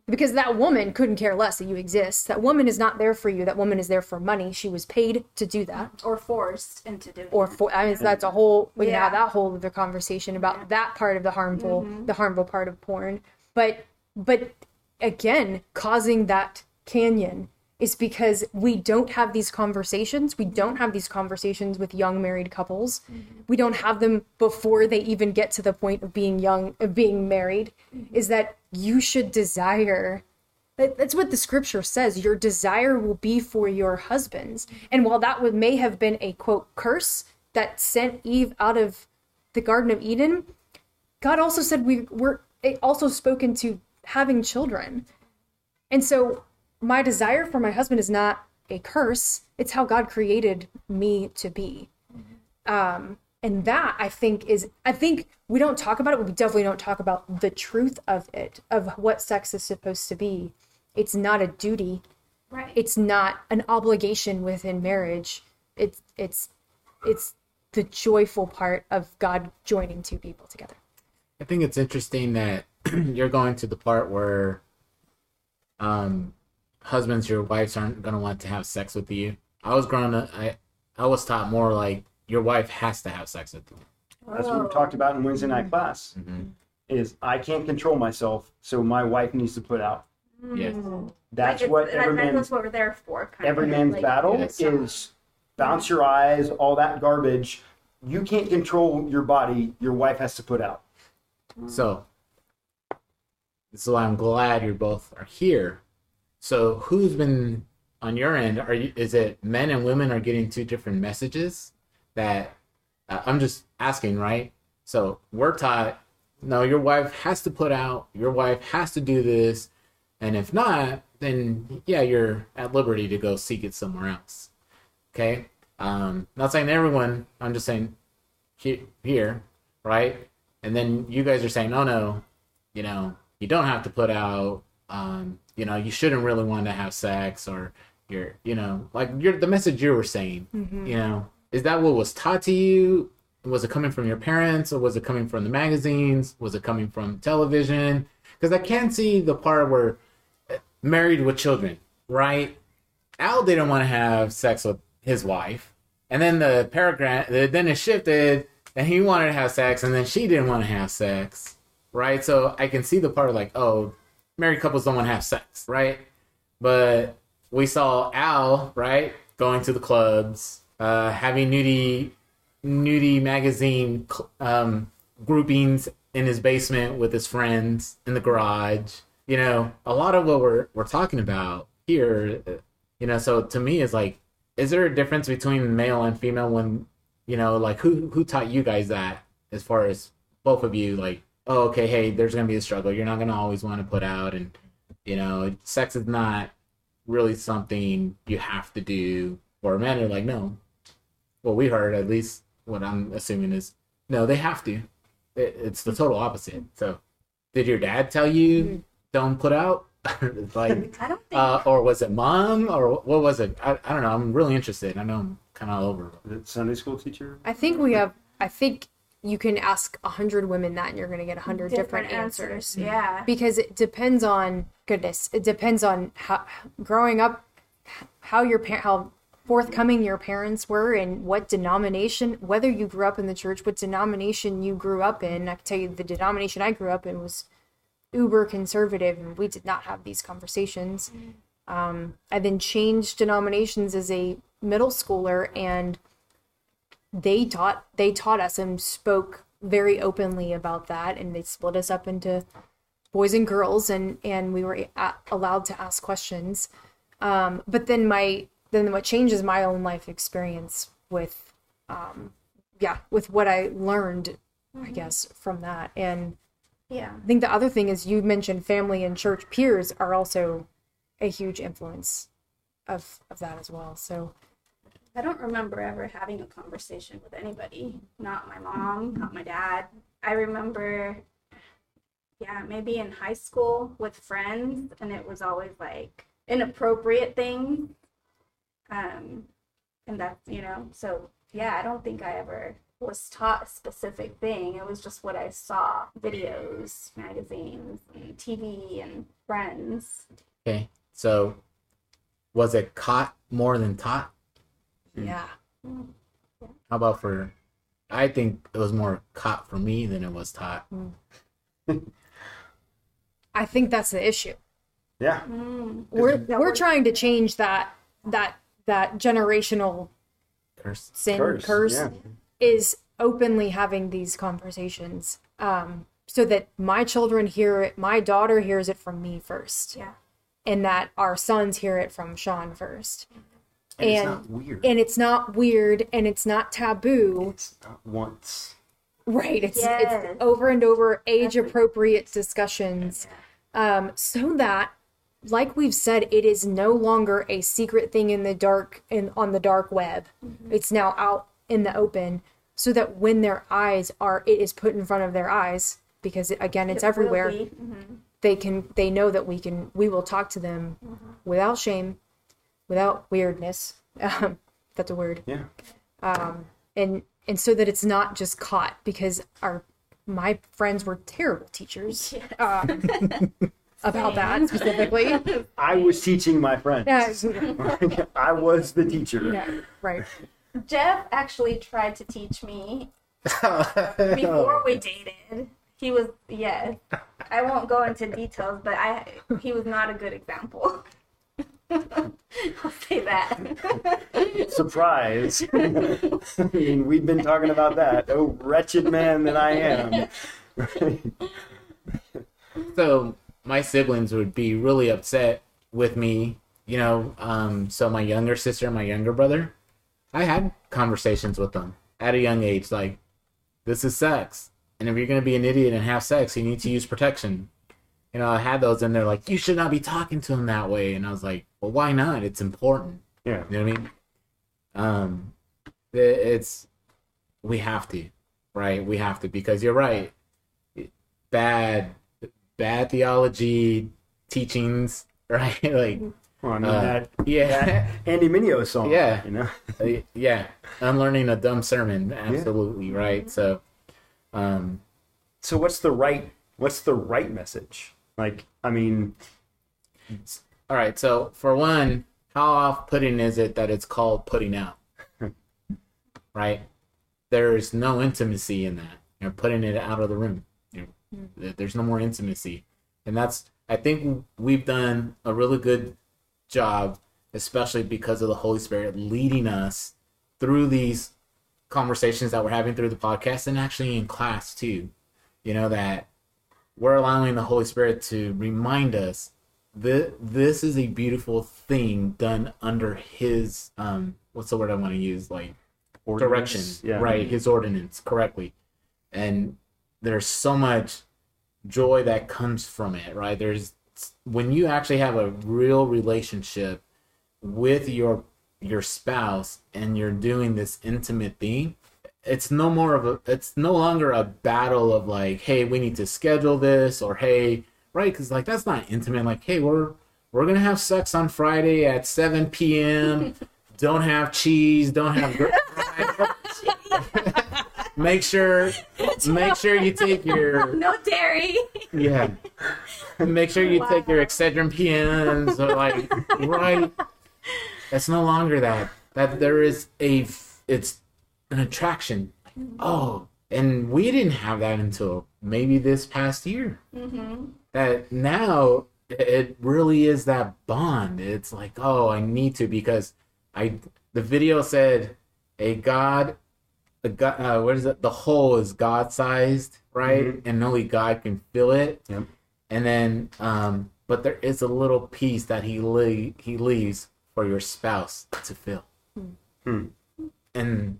[SPEAKER 4] Because that woman couldn't care less that you exist. That woman is not there for you. That woman is there for money. She was paid to do that.
[SPEAKER 5] Or forced into doing
[SPEAKER 4] Or for I mean that's a whole we can have
[SPEAKER 5] Yeah.
[SPEAKER 4] that whole other conversation about that part of the harmful mm-hmm. the harmful part of porn. But but again, causing that canyon is because we don't have these conversations. We don't have these conversations with young married couples. Mm-hmm. We don't have them before they even get to the point of being young, of being married. Mm-hmm. Is that you should desire That's what the scripture says. Your desire will be for your husbands. Mm-hmm. And while that would, may have been a quote curse that sent Eve out of the Garden of Eden, God also said we were it also spoken to having children. And so my desire for my husband is not a curse. It's how God created me to be. Um, and that I think is I think we don't talk about it, but we definitely don't talk about the truth of it, of what sex is supposed to be. It's not a duty.
[SPEAKER 5] Right.
[SPEAKER 4] It's not an obligation within marriage. It's it's it's the joyful part of God joining two people together.
[SPEAKER 2] I think it's interesting that you're going to the part where um, husbands, your wives aren't gonna want to have sex with you. I was growing up, I I was taught more like your wife has to have sex with you.
[SPEAKER 3] That's what we talked about in Wednesday night class.
[SPEAKER 2] Mhm.
[SPEAKER 3] Is I can't control myself, so my wife needs to put out.
[SPEAKER 2] Yes.
[SPEAKER 3] That's
[SPEAKER 5] Like,
[SPEAKER 3] what every
[SPEAKER 5] that-
[SPEAKER 3] man,
[SPEAKER 5] That's what we're there for. Kind
[SPEAKER 3] every
[SPEAKER 5] of.
[SPEAKER 3] man's
[SPEAKER 5] like,
[SPEAKER 3] battle
[SPEAKER 2] Yes.
[SPEAKER 3] is bounce your eyes, all that garbage. You can't control your body. Your wife has to put out.
[SPEAKER 2] So this is why I'm glad you both are here. So who's been on your end? Are you? Is it men and women are getting two different messages? That uh, I'm just asking, right? So we're taught, no, your wife has to put out. Your wife has to do this, and if not, then yeah, you're at liberty to go seek it somewhere else. Okay. Um, not saying everyone. I'm just saying he- here, right? And then you guys are saying, oh no, you know, you don't have to put out, um, you know, you shouldn't really want to have sex or you're, you know, like you're the message you were saying, you know, is that what was taught to you? Was it coming from your parents or was it coming from the magazines? Was it coming from television? Because I can see the part where uh, married with children, right? Al didn't want to have sex with his wife, and then the paragraph, then it shifted, and he wanted to have sex, and then she didn't want to have sex, right? So I can see the part of like, oh, married couples don't want to have sex, right? But we saw Al, right, going to the clubs, uh, having nudie, nudie magazine um, groupings in his basement with his friends in the garage. You know, a lot of what we're we're talking about here, you know. So to me, is like, is there a difference between male and female when, you know, like who who taught you guys that as far as both of you, like, oh, okay, hey, there's gonna be a struggle. You're not gonna always want to put out, and you know, sex is not really something you have to do. Or men are like, no. What we heard, at least, what I'm assuming is, no, they have to. It, it's the total opposite. So, did your dad tell you don't put out? like,
[SPEAKER 5] I don't think.
[SPEAKER 2] uh, or was it mom, or what was it? I, I don't know. I'm really interested. I know I'm kind of all over.
[SPEAKER 3] Is it Sunday school teacher?
[SPEAKER 4] I think we have. I think you can ask a hundred women that, and you're going to get a hundred different, answers.
[SPEAKER 5] Yeah.
[SPEAKER 4] Because it depends on goodness. It depends on how growing up, how your parent, how forthcoming your parents were, and what denomination. Whether you grew up in the church, what denomination you grew up in. I can tell you, the denomination I grew up in was uber conservative, and we did not have these conversations. Um, I then changed denominations as a middle schooler, and they taught they taught us and spoke very openly about that and they split us up into boys and girls and and we were a- allowed to ask questions. Um but then my then what changes my own life experience with um yeah with what i learned i guess from that. And
[SPEAKER 5] Yeah.
[SPEAKER 4] i think the other thing is you mentioned family and church peers are also a huge influence of of that as well. So
[SPEAKER 5] I don't remember ever having a conversation with anybody. Not my mom, not my dad. I remember, yeah, maybe in high school with friends, and it was always like inappropriate things. Um, and that's, you know, so yeah, I don't think I ever was taught a specific thing. It was just what I saw videos, magazines, and TV, and friends.
[SPEAKER 2] Okay, so was it caught more than taught? Mm.
[SPEAKER 4] yeah
[SPEAKER 2] How about for? I think it was more caught for me than it was taught. Mm.
[SPEAKER 4] i think that's the issue
[SPEAKER 3] Yeah.
[SPEAKER 4] we're
[SPEAKER 5] Yeah,
[SPEAKER 4] we're
[SPEAKER 5] we're-
[SPEAKER 4] trying to change that that that generational
[SPEAKER 2] Curse.
[SPEAKER 4] sin curse,
[SPEAKER 3] Curse, yeah.
[SPEAKER 4] is openly having these conversations um so that my children hear it my daughter hears it from me first
[SPEAKER 5] Yeah.
[SPEAKER 4] and that our sons hear it from sean first
[SPEAKER 3] And, it's
[SPEAKER 4] And-
[SPEAKER 3] not weird.
[SPEAKER 4] and it's not weird and it's not taboo
[SPEAKER 3] it's not once.
[SPEAKER 4] right it's
[SPEAKER 5] Yes.
[SPEAKER 4] it's over and over age appropriate discussions um so that like we've said it is no longer a secret thing in the dark in on the dark web it's now out in the open so that when their eyes are it is put in front of their eyes because again it's
[SPEAKER 5] It
[SPEAKER 4] everywhere
[SPEAKER 5] be. Mhm.
[SPEAKER 4] they can they know that we can we will talk to them without shame without weirdness um, that's a word
[SPEAKER 3] Yeah.
[SPEAKER 4] and and so that it's not just caught because our my friends were terrible teachers um, about that specifically.
[SPEAKER 3] I was teaching my friends.
[SPEAKER 4] yeah,
[SPEAKER 3] I was the teacher.
[SPEAKER 4] yeah, right.
[SPEAKER 5] Jeff actually tried to teach me before we dated. He was yes. I won't go into details, but I he was not a good example. I'll say that.
[SPEAKER 3] Surprise. I mean, we've been talking about that. Oh, wretched man that I am.
[SPEAKER 2] So my siblings would be really upset with me, you know. Um, so my younger sister and my younger brother, I had conversations with them at a young age, like, this is sex, and if you're gonna be an idiot and have sex, you need to use protection. You know, I had those, and they're like, you should not be talking to him that way, and I was like, well, why not? It's important.
[SPEAKER 3] Yeah.
[SPEAKER 2] You know what I mean? Um, it's we have to, right? We have to because you're right. Bad, bad theology teachings, right? like,
[SPEAKER 3] Well, I mean,
[SPEAKER 2] Uh,
[SPEAKER 3] that,
[SPEAKER 2] yeah,
[SPEAKER 3] that Andy Mineo song.
[SPEAKER 2] Yeah.
[SPEAKER 3] You know?
[SPEAKER 2] Uh, yeah. Unlearning a dumb sermon, absolutely right. So, um,
[SPEAKER 3] So what's the right what's the right message? Like, I mean,
[SPEAKER 2] all right. So for one, how off-putting is it that it's called putting out? right? There's no intimacy in that. You're putting it out of the room. Know, mm-hmm. there's no more intimacy, and that's. I think we've done a really good job, especially because of the Holy Spirit leading us through these conversations that we're having through the podcast and actually in class too. You know that we're allowing the Holy Spirit to remind us that this is a beautiful thing done under His um, what's the word I want to use like direction,
[SPEAKER 3] Yeah.
[SPEAKER 2] right? His ordinance correctly, and there's so much joy that comes from it, right? There's when you actually have a real relationship with your your spouse and you're doing this intimate thing it's no more of a it's no longer a battle of like hey we need to schedule this or hey right because like that's not intimate like hey we're we're gonna have sex on friday at 7 p.m don't have cheese don't have make sure make sure you take your
[SPEAKER 5] no dairy.
[SPEAKER 2] yeah. Make sure you take your excedrin PMs or like right. That's no longer that. That there is a, it's an attraction. Mm-hmm. Oh and we didn't have that until maybe this past year mm-hmm. That now it really is that bond. It's like oh i need to because i the video said a god the god uh, what is it? The hole is god sized right and only god can fill it.
[SPEAKER 3] Yep.
[SPEAKER 2] and then um but there is a little piece that he le- he leaves for your spouse to fill.
[SPEAKER 3] Hmm.
[SPEAKER 2] and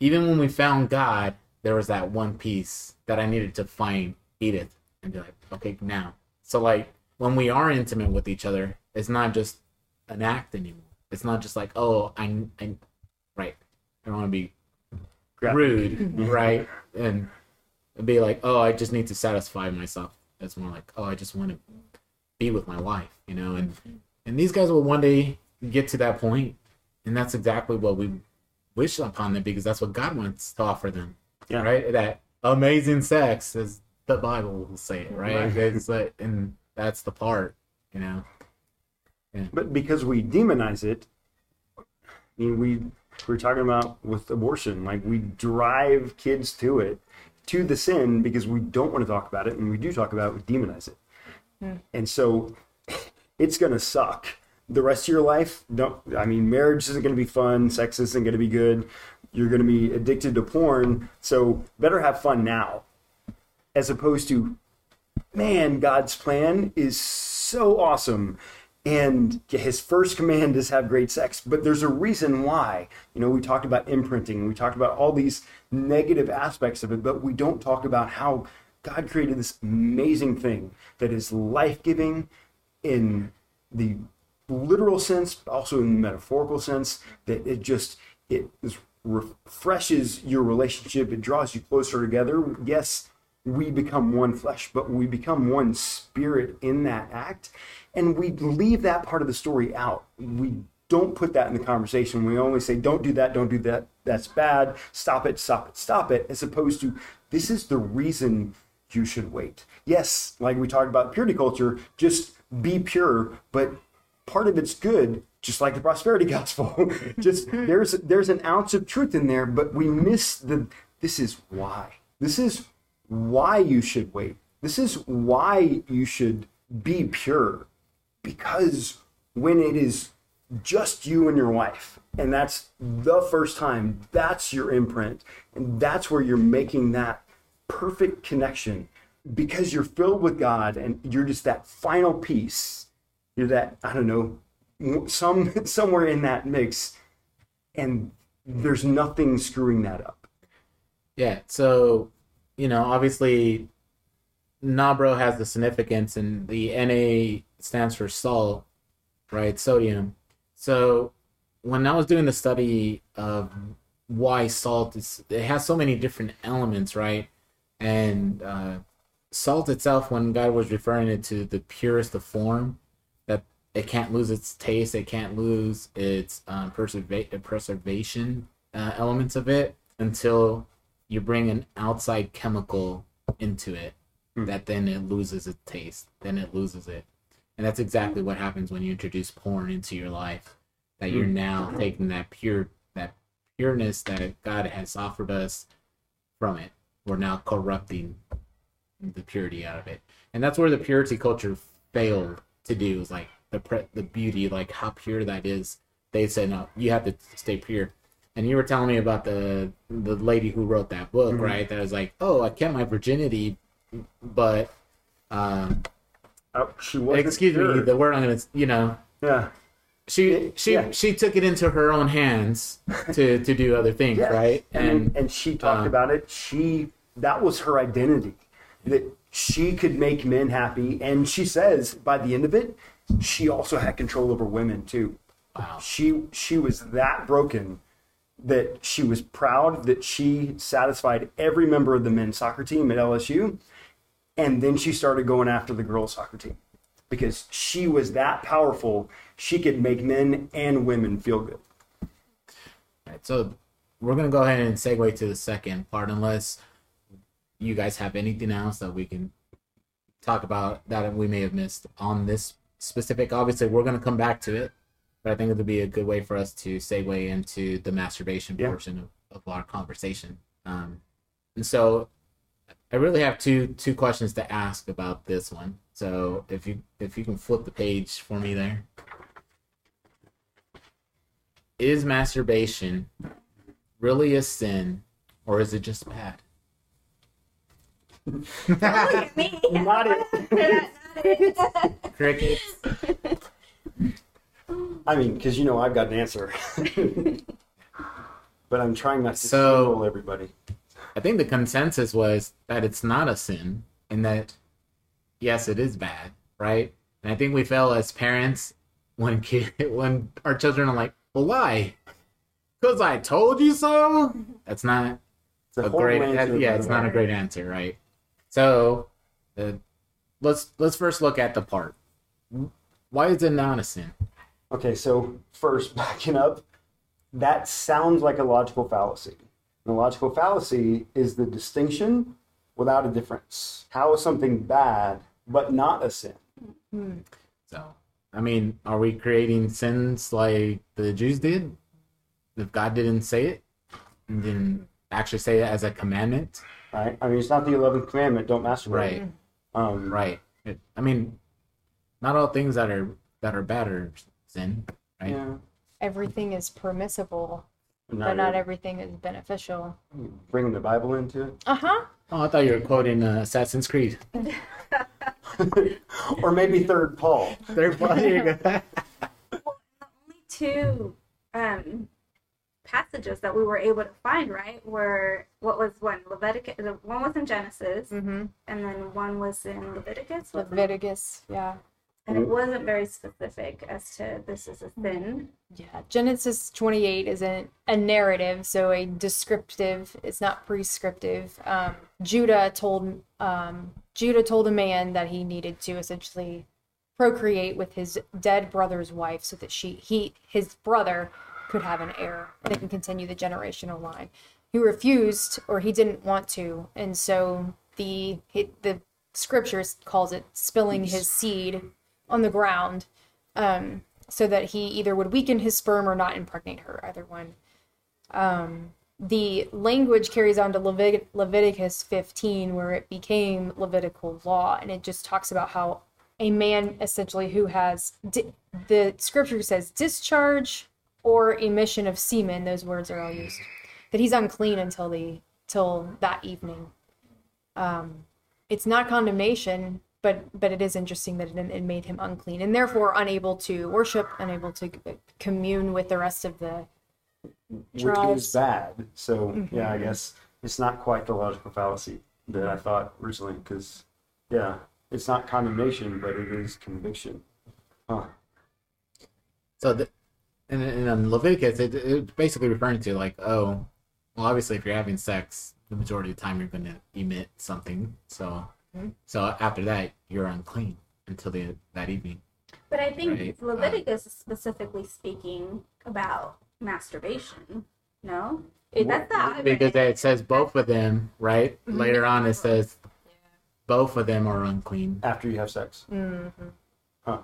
[SPEAKER 2] even when we found god there was that one piece that i needed to find edith and be like okay now. So like when we are intimate with each other it's not just an act anymore. It's not just like oh i, I right. I don't want to be rude right? And be like oh i just need to satisfy myself. It's more like oh i just want to be with my wife you know? And and these guys will one day get to that point and that's exactly what we wish upon them because that's what god wants to offer them
[SPEAKER 3] Yeah.
[SPEAKER 2] right? That amazing sex as the bible will say it right,
[SPEAKER 3] Right.
[SPEAKER 2] it's like and that's the part you know
[SPEAKER 3] But because we demonize it, I mean, we we're talking about with abortion, like we drive kids to it, to the sin because we don't want to talk about it, and we do talk about it, we demonize it, hmm. and so it's gonna suck. The rest of your life, don't. I mean, marriage isn't gonna be fun. Sex isn't gonna be good. You're gonna be addicted to porn. So better have fun now, as opposed to man, God's plan is so awesome. And his first command is have great sex, but there's a reason why. You know, we talked about imprinting, we talked about all these negative aspects of it, but we don't talk about how God created this amazing thing that is life giving in the literal sense, but also in the metaphorical sense, that it just it refreshes your relationship, it draws you closer together. Yes, we become one flesh, but we become one spirit in that act. And we leave that part of the story out. We don't put that in the conversation. We only say, don't do that, don't do that, that's bad, stop it, stop it, stop it, as opposed to, this is the reason you should wait. Yes, like we talked about purity culture, just be pure, but part of it's good, just like the prosperity gospel. just there's there's an ounce of truth in there, but we miss the this is why. This is why you should wait. This is why you should be pure. Because when it is just you and your wife, and that's the first time, that's your imprint, and that's where you're making that perfect connection because you're filled with God and you're just that final piece. You're that, I don't know, some somewhere in that mix, and there's nothing screwing that up.
[SPEAKER 2] Yeah. So, you know, obviously, NaH BrO has the significance, and the Na stands for salt, right? Sodium. So, when I was doing the study of why salt is, it has so many different elements, right? And uh, salt itself, when God was referring it to the purest of form, that it can't lose its taste, it can't lose its um, preserva- preservation uh, elements of it until you bring an outside chemical into it hmm. that then it loses its taste then it loses it. And that's exactly what happens when you introduce porn into your life that you're hmm. now taking that pure that pureness that god has offered us from it. We're now corrupting the purity out of it. And that's where the purity culture failed to do is like the pre- the beauty like how pure that is. They said no you have to stay pure and you were telling me about the the lady who wrote that book, right? That was like, oh, I kept my virginity, but um,
[SPEAKER 3] Oh, she wasn't
[SPEAKER 2] excuse
[SPEAKER 3] pure.
[SPEAKER 2] me, the word I'm gonna, you know,
[SPEAKER 3] yeah.
[SPEAKER 2] she she
[SPEAKER 3] Yeah.
[SPEAKER 2] she took it into her own hands to to do other things,
[SPEAKER 3] Yeah.
[SPEAKER 2] right?
[SPEAKER 3] And and she talked
[SPEAKER 2] uh,
[SPEAKER 3] about it. She that was her identity that she could make men happy, and she says by the end of it, she also had control over women too.
[SPEAKER 2] Wow.
[SPEAKER 3] She she was that broken that she was proud that she satisfied every member of the men's soccer team at LSU, and then she started going after the girls soccer team because she was that powerful. She could make men and women feel good.
[SPEAKER 2] Right, so we're gonna go ahead and segue to the second part, unless you guys have anything else that we can talk about that we may have missed on this specific. Obviously, we're gonna come back to it, but I think it would be a good way for us to segue into the masturbation
[SPEAKER 3] Yeah.
[SPEAKER 2] portion of, of our conversation. Um, and so, I really have two two questions to ask about this one. So if you if you can flip the page for me there. Is masturbation really a sin or is it just bad?
[SPEAKER 5] Look at me.
[SPEAKER 3] Not it.
[SPEAKER 2] Crickets.
[SPEAKER 3] I mean, because you know I've got an answer, but I'm trying not to
[SPEAKER 2] So-
[SPEAKER 3] everybody.
[SPEAKER 2] I think the consensus was that it's not a sin and that yes, it is bad, right? And I think we fail as parents when kid when our children are like, "Well, why?" Because I told you so. That's not
[SPEAKER 3] It's a,
[SPEAKER 2] a great
[SPEAKER 3] answer,
[SPEAKER 2] yeah it's
[SPEAKER 3] the
[SPEAKER 2] not a great answer right so uh, let's let's first look at the part why is it not a sin
[SPEAKER 3] Okay, so first backing up, that sounds like a logical fallacy. And a logical fallacy is the distinction without a difference. How is something bad but not a sin?
[SPEAKER 2] so i mean are we creating sins like the jews did if god didn't say it and didn't actually say it as a commandment
[SPEAKER 3] Right? I mean, it's not the eleventh commandment. Don't masturbate.
[SPEAKER 2] right
[SPEAKER 3] Um,
[SPEAKER 2] right it, i mean not all things that are that are bad are sin right
[SPEAKER 3] Yeah.
[SPEAKER 4] Everything is permissible,
[SPEAKER 3] But
[SPEAKER 4] but not everything is beneficial.
[SPEAKER 3] bringing the Bible into it,
[SPEAKER 4] Uh huh.
[SPEAKER 2] oh i thought you were quoting uh, assassin's creed
[SPEAKER 3] or maybe Third Paul.
[SPEAKER 2] They're funny.
[SPEAKER 5] only two um, passages that we were able to find, right, were what was one Leviticus. the- One was in Genesis,
[SPEAKER 4] Mm-hmm.
[SPEAKER 5] and then one was in Leviticus. wasn't it?
[SPEAKER 4] Leviticus, yeah.
[SPEAKER 5] And it wasn't very specific as to this is a sin.
[SPEAKER 4] Yeah, Genesis 28 is a, a narrative, so a descriptive. It's not prescriptive. Um, Judah told um, Judah told a man that he needed to essentially procreate with his dead brother's wife, so that she he his brother could have an heir. They can continue the generational line. He refused, or he didn't want to, and so the the scriptures calls it spilling his seed on the ground, um, so that he either would weaken his sperm or not impregnate her, either one. Um, the language carries on to Levit- Leviticus 15, where it became Levitical law, and it just talks about how a man essentially who has di- the scripture says discharge or emission of semen; those words are all used. That he's unclean until the till that evening. Um, it's not condemnation, but but it is interesting that it, it made him unclean and therefore unable to worship, unable to commune with the rest of the
[SPEAKER 3] which
[SPEAKER 4] Tribes.
[SPEAKER 3] is bad. So
[SPEAKER 4] Mm-hmm.
[SPEAKER 3] yeah, I guess it's not quite the logical fallacy that I thought originally. Because yeah, it's not condemnation, but it is conviction. Huh.
[SPEAKER 2] So, the, and and in um, Leviticus, it, it's basically referring to like, oh, well, obviously, if you're having sex, the majority of the time you're going to emit something. So, so after that, you're unclean until the that evening.
[SPEAKER 5] But I think
[SPEAKER 2] Right.
[SPEAKER 5] Leviticus is specifically speaking about masturbation. No, it, that's not
[SPEAKER 2] because it says both of them, right? Mm-hmm. Later on, it says both of them are unclean.
[SPEAKER 3] After you have sex. Mm-hmm. Huh.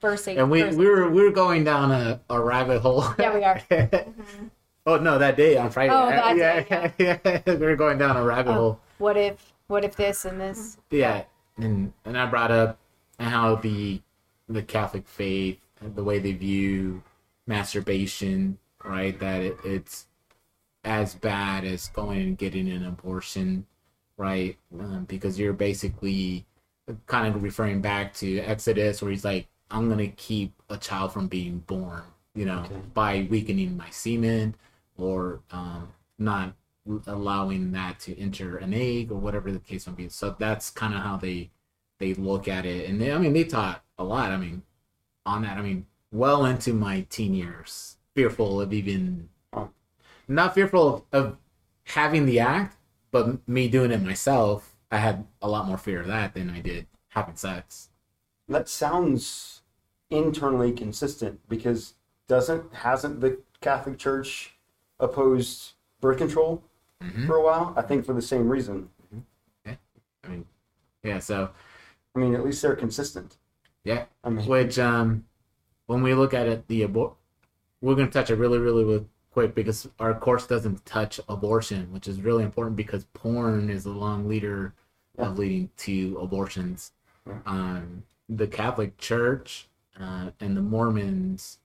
[SPEAKER 4] first eight.
[SPEAKER 2] And we
[SPEAKER 4] first
[SPEAKER 2] we were we were going down a, a rabbit hole.
[SPEAKER 4] Yeah, we are. Mm-hmm.
[SPEAKER 2] oh no, that day on Friday.
[SPEAKER 4] Oh, that
[SPEAKER 2] yeah,
[SPEAKER 4] day,
[SPEAKER 2] yeah. we were going down a rabbit oh, hole.
[SPEAKER 4] what if what if this and this?
[SPEAKER 2] Yeah, and and I brought up how the the Catholic faith, the way they view masturbation, right? That it, it's as bad as going and getting an abortion, right? Um, because you're basically kind of referring back to Exodus, where he's like, "I'm gonna keep a child from being born," you know,
[SPEAKER 3] Okay.
[SPEAKER 2] by weakening my semen or um, not allowing that to enter an egg or whatever the case may be. So that's kind of how they they look at it, and they, I mean they taught a lot. I mean, on that, I mean, well into my teen years, fearful of even not fearful of, of having the act, but me doing it myself. I had a lot more fear of that than I did having sex.
[SPEAKER 3] That sounds internally consistent because doesn't hasn't the Catholic Church opposed birth control
[SPEAKER 2] Mhm.
[SPEAKER 3] for a while? I think for the same reason.
[SPEAKER 2] Yeah, I mean, yeah. So
[SPEAKER 3] I mean, at least they're consistent.
[SPEAKER 2] yeah,
[SPEAKER 3] I mean,
[SPEAKER 2] which um when we look at it the abort, we're going to touch it really really real quick because our course doesn't touch abortion which is really important because porn is a long leader of leading to abortions
[SPEAKER 3] Yeah.
[SPEAKER 2] um the catholic church uh, and the mormons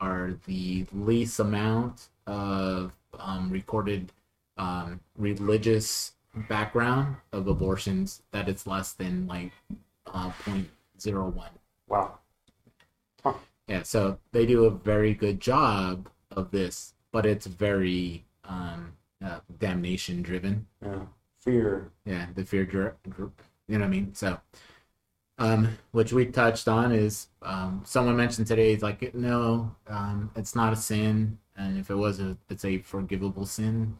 [SPEAKER 2] are the least amount of um, recorded um, religious background of abortions that it's less than like uh, 0.01
[SPEAKER 3] wow.
[SPEAKER 2] yeah, so they do a very good job of this, but it's very um, uh, damnation driven.
[SPEAKER 3] Yeah. Fear.
[SPEAKER 2] Yeah, the fear group. You know what I mean? So, um, which we touched on is um, someone mentioned today is like no, um, it's not a sin, and if it was a, it's a forgivable sin,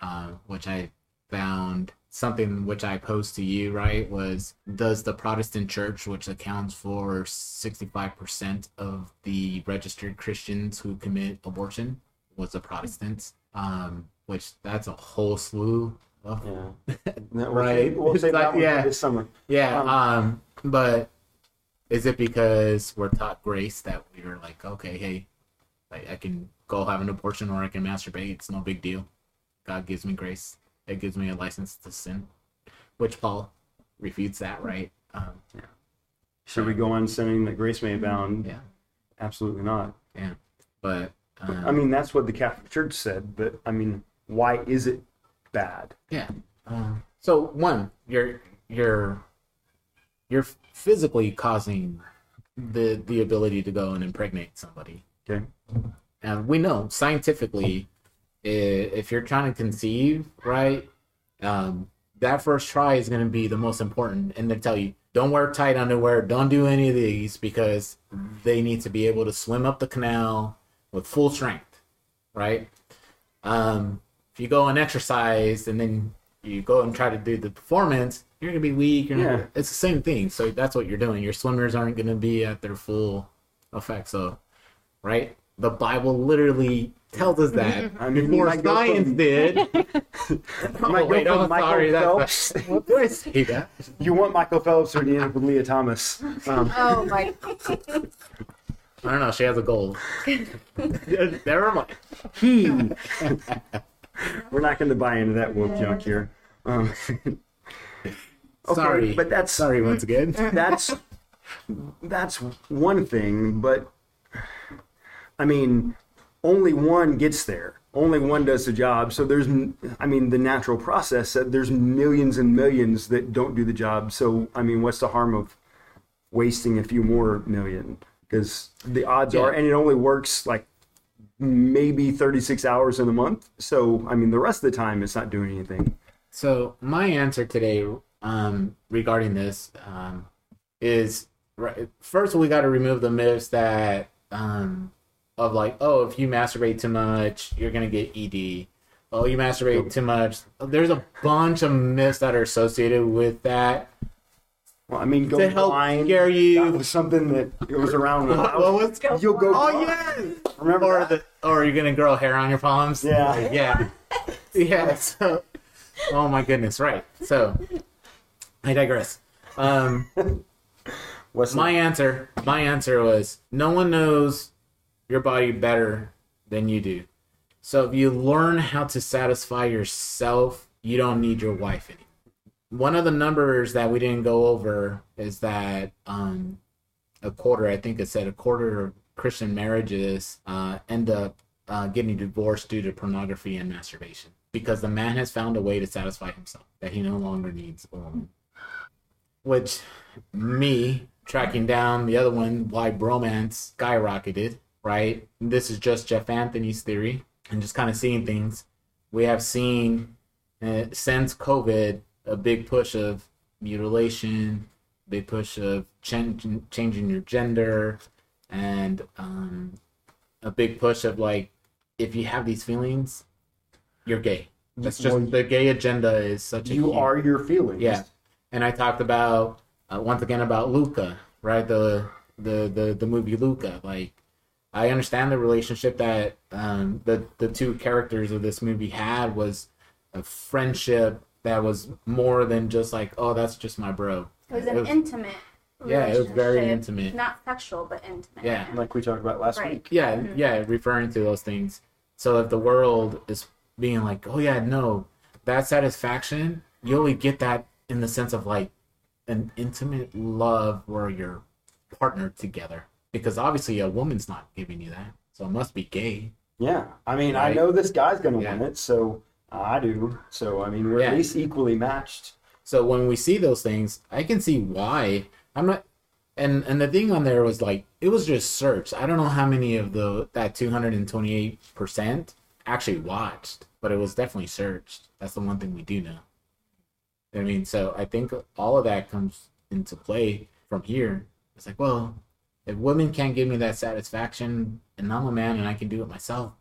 [SPEAKER 2] uh, which I found something which I posed to you right was does the Protestant Church, which accounts for sixty five percent of the registered Christians who commit abortion, was the Protestants, um, which that's a whole slew of
[SPEAKER 3] Yeah.
[SPEAKER 2] Right.
[SPEAKER 3] We'll
[SPEAKER 2] like-
[SPEAKER 3] that one
[SPEAKER 2] yeah.
[SPEAKER 3] this summer.
[SPEAKER 2] Yeah,
[SPEAKER 3] Um,
[SPEAKER 2] um, but is it because we're taught grace that we're like, okay, hey, like I can go have an abortion or I can masturbate. It's no big deal. God gives me grace. It gives me a license to sin, which Paul refutes that, right? Um,
[SPEAKER 3] Should we go on sinning that grace may abound?
[SPEAKER 2] yeah,
[SPEAKER 3] Absolutely not.
[SPEAKER 2] yeah. But um,
[SPEAKER 3] I mean, that's what the Catholic Church said, but I mean, why is it bad?
[SPEAKER 2] Yeah. Um, so one, you're you're you're physically causing the the ability to go and impregnate somebody.
[SPEAKER 3] Okay.
[SPEAKER 2] And we know scientifically, if you're trying to conceive, right, um, that first try is going to be the most important. And they tell you, don't wear tight underwear, don't do any of these because they need to be able to swim up the canal with full strength, right? Um, if you go and exercise and then you go and try to do the performance, you're gonna be weak.
[SPEAKER 3] Yeah.
[SPEAKER 2] not, it's the same thing. So that's what you're doing. Your swimmers aren't gonna be at their full effect. So, right? The Bible literally tells us that
[SPEAKER 3] I mean, you
[SPEAKER 2] before science
[SPEAKER 3] from-
[SPEAKER 2] did. oh, wait,
[SPEAKER 3] from
[SPEAKER 2] I'm
[SPEAKER 3] Michael
[SPEAKER 2] sorry. That's,
[SPEAKER 3] Phelps.
[SPEAKER 2] what did I say that?
[SPEAKER 3] You want Michael Phelps or do you end up with Lia Thomas? Um,
[SPEAKER 4] Oh my!
[SPEAKER 2] I don't know. She has a goal. Never mind.
[SPEAKER 3] he. We're not going to buy into that woke junk here. Um, okay,
[SPEAKER 2] sorry,
[SPEAKER 3] but that's
[SPEAKER 2] sorry once again.
[SPEAKER 3] that's that's one thing, but I mean, only one gets there. Only one does the job. So there's, I mean, the natural process. that There's millions and millions that don't do the job. So I mean, what's the harm of wasting a few more million? Because the odds are, and it only works like maybe 36 hours in a month. So I mean, the rest of the time, it's not doing anything.
[SPEAKER 2] So my answer today, um, regarding this, um, is right. First, we got to remove the myths that um, of like, oh, if you masturbate too much, you're gonna get ED. Oh, you masturbate too much. There's a bunch of myths that are associated with that.
[SPEAKER 3] Well, I mean, go
[SPEAKER 2] To help
[SPEAKER 3] blind.
[SPEAKER 2] scare you.
[SPEAKER 3] That was something that goes around. when I
[SPEAKER 2] What
[SPEAKER 3] was-
[SPEAKER 2] was?
[SPEAKER 3] You'll go.
[SPEAKER 2] Oh
[SPEAKER 3] blind.
[SPEAKER 2] yes.
[SPEAKER 3] Remember
[SPEAKER 2] Or
[SPEAKER 3] that?
[SPEAKER 2] the or you're gonna grow hair on your palms.
[SPEAKER 3] Yeah.
[SPEAKER 2] Yeah. Yeah. So, oh my goodness. Right. So, I digress. Um.
[SPEAKER 3] What's
[SPEAKER 2] My answer, my answer was no one knows your body better than you do. So if you learn how to satisfy yourself, you don't need your wife anymore. One of the numbers that we didn't go over is that um, a quarter, I think it said a quarter of Christian marriages uh, end up uh, getting divorced due to pornography and masturbation because the man has found a way to satisfy himself that he no longer needs a woman. Which me tracking down the other one, why bromance skyrocketed, right? This is just Jeff Anthony's theory, and just kind of seeing things. We have seen uh, since COVID a big push of mutilation, big push of changing changing your gender, and um, a big push of like if you have these feelings, you're gay. That's just
[SPEAKER 3] Well,
[SPEAKER 2] the gay agenda is such a
[SPEAKER 3] you
[SPEAKER 2] huge-
[SPEAKER 3] are your feelings.
[SPEAKER 2] yeah, and I talked about uh, once again about Luca, right? The the the the movie Luca. Like, I understand the relationship that um, the the two characters of this movie had was a friendship that was more than just like, oh, that's just my bro.
[SPEAKER 5] It was an
[SPEAKER 2] It was-
[SPEAKER 5] intimate.
[SPEAKER 2] Yeah, it was very intimate.
[SPEAKER 5] Not sexual, but intimate.
[SPEAKER 2] Yeah.
[SPEAKER 3] Like we talked about last
[SPEAKER 5] Right.
[SPEAKER 3] week.
[SPEAKER 2] Yeah, yeah, referring to those things. So if the world is being like, oh yeah, no, that satisfaction, you only get that in the sense of like an intimate love where you're partnered together. Because obviously a woman's not giving you that, so it must be gay.
[SPEAKER 3] Yeah. I mean, I know this guy's going to
[SPEAKER 2] Yeah.
[SPEAKER 3] win it, so I do. So, I mean, we're
[SPEAKER 2] Yeah.
[SPEAKER 3] at least equally matched.
[SPEAKER 2] So when we see those things, I can see why. I'm not and and the thing on there was like it was just searched. I don't know how many of the that 228% actually watched, but it was definitely searched. That's the one thing we do know. I mean, so I think all of that comes into play from here. It's like, well, if women can't give me that satisfaction and I'm a man and I can do it myself,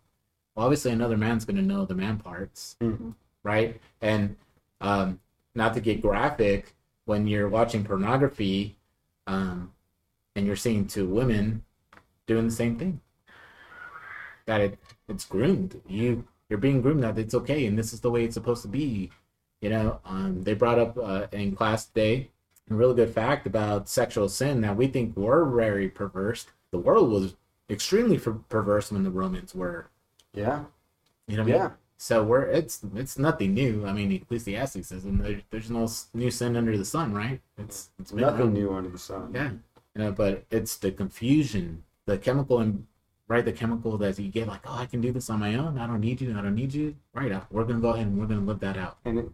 [SPEAKER 2] well, obviously another man's going to know the man parts,
[SPEAKER 3] Mhm.
[SPEAKER 2] right? And um, not to get graphic, when you're watching pornography um, and you're seeing two women doing the same thing, that it it's groomed. You you're being groomed that it's okay and this is the way it's supposed to be. You know, um, they brought up uh, in class today a really good fact about sexual sin that we think were very perverse. The world was extremely per- perverse when the Romans were.
[SPEAKER 3] Yeah.
[SPEAKER 2] You know what I mean?
[SPEAKER 3] Yeah.
[SPEAKER 2] So we're it's it's nothing new. I mean, Ecclesiastes says, and there, there's no new sin under the sun, right? It's it's
[SPEAKER 3] Nothing
[SPEAKER 2] around.
[SPEAKER 3] new under the sun.
[SPEAKER 2] Yeah, you know, but it's the confusion, the chemical and right, the chemical that you get like, oh, I can do this on my own. I don't need you. I don't need you. Right, uh, we're gonna go ahead and we're gonna live that out.
[SPEAKER 3] And it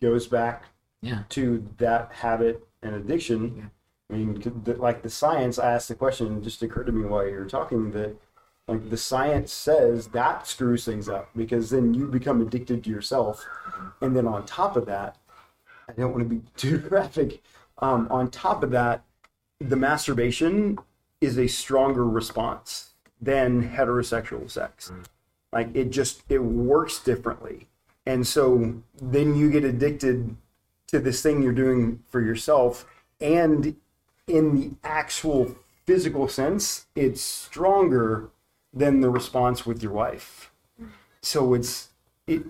[SPEAKER 3] goes back
[SPEAKER 2] Yeah,
[SPEAKER 3] to that habit and addiction.
[SPEAKER 2] Yeah.
[SPEAKER 3] I mean, the, like the science, I asked the question, just occurred to me while you were talking that like the science says that screws things up because then you become addicted to yourself. And then on top of that, I don't want to be too graphic. Um, on top of that, the masturbation is a stronger response than heterosexual sex. Like it just it works differently. And so then you get addicted to this thing you're doing for yourself and in the actual physical sense, it's stronger than the response with your wife. So it's it,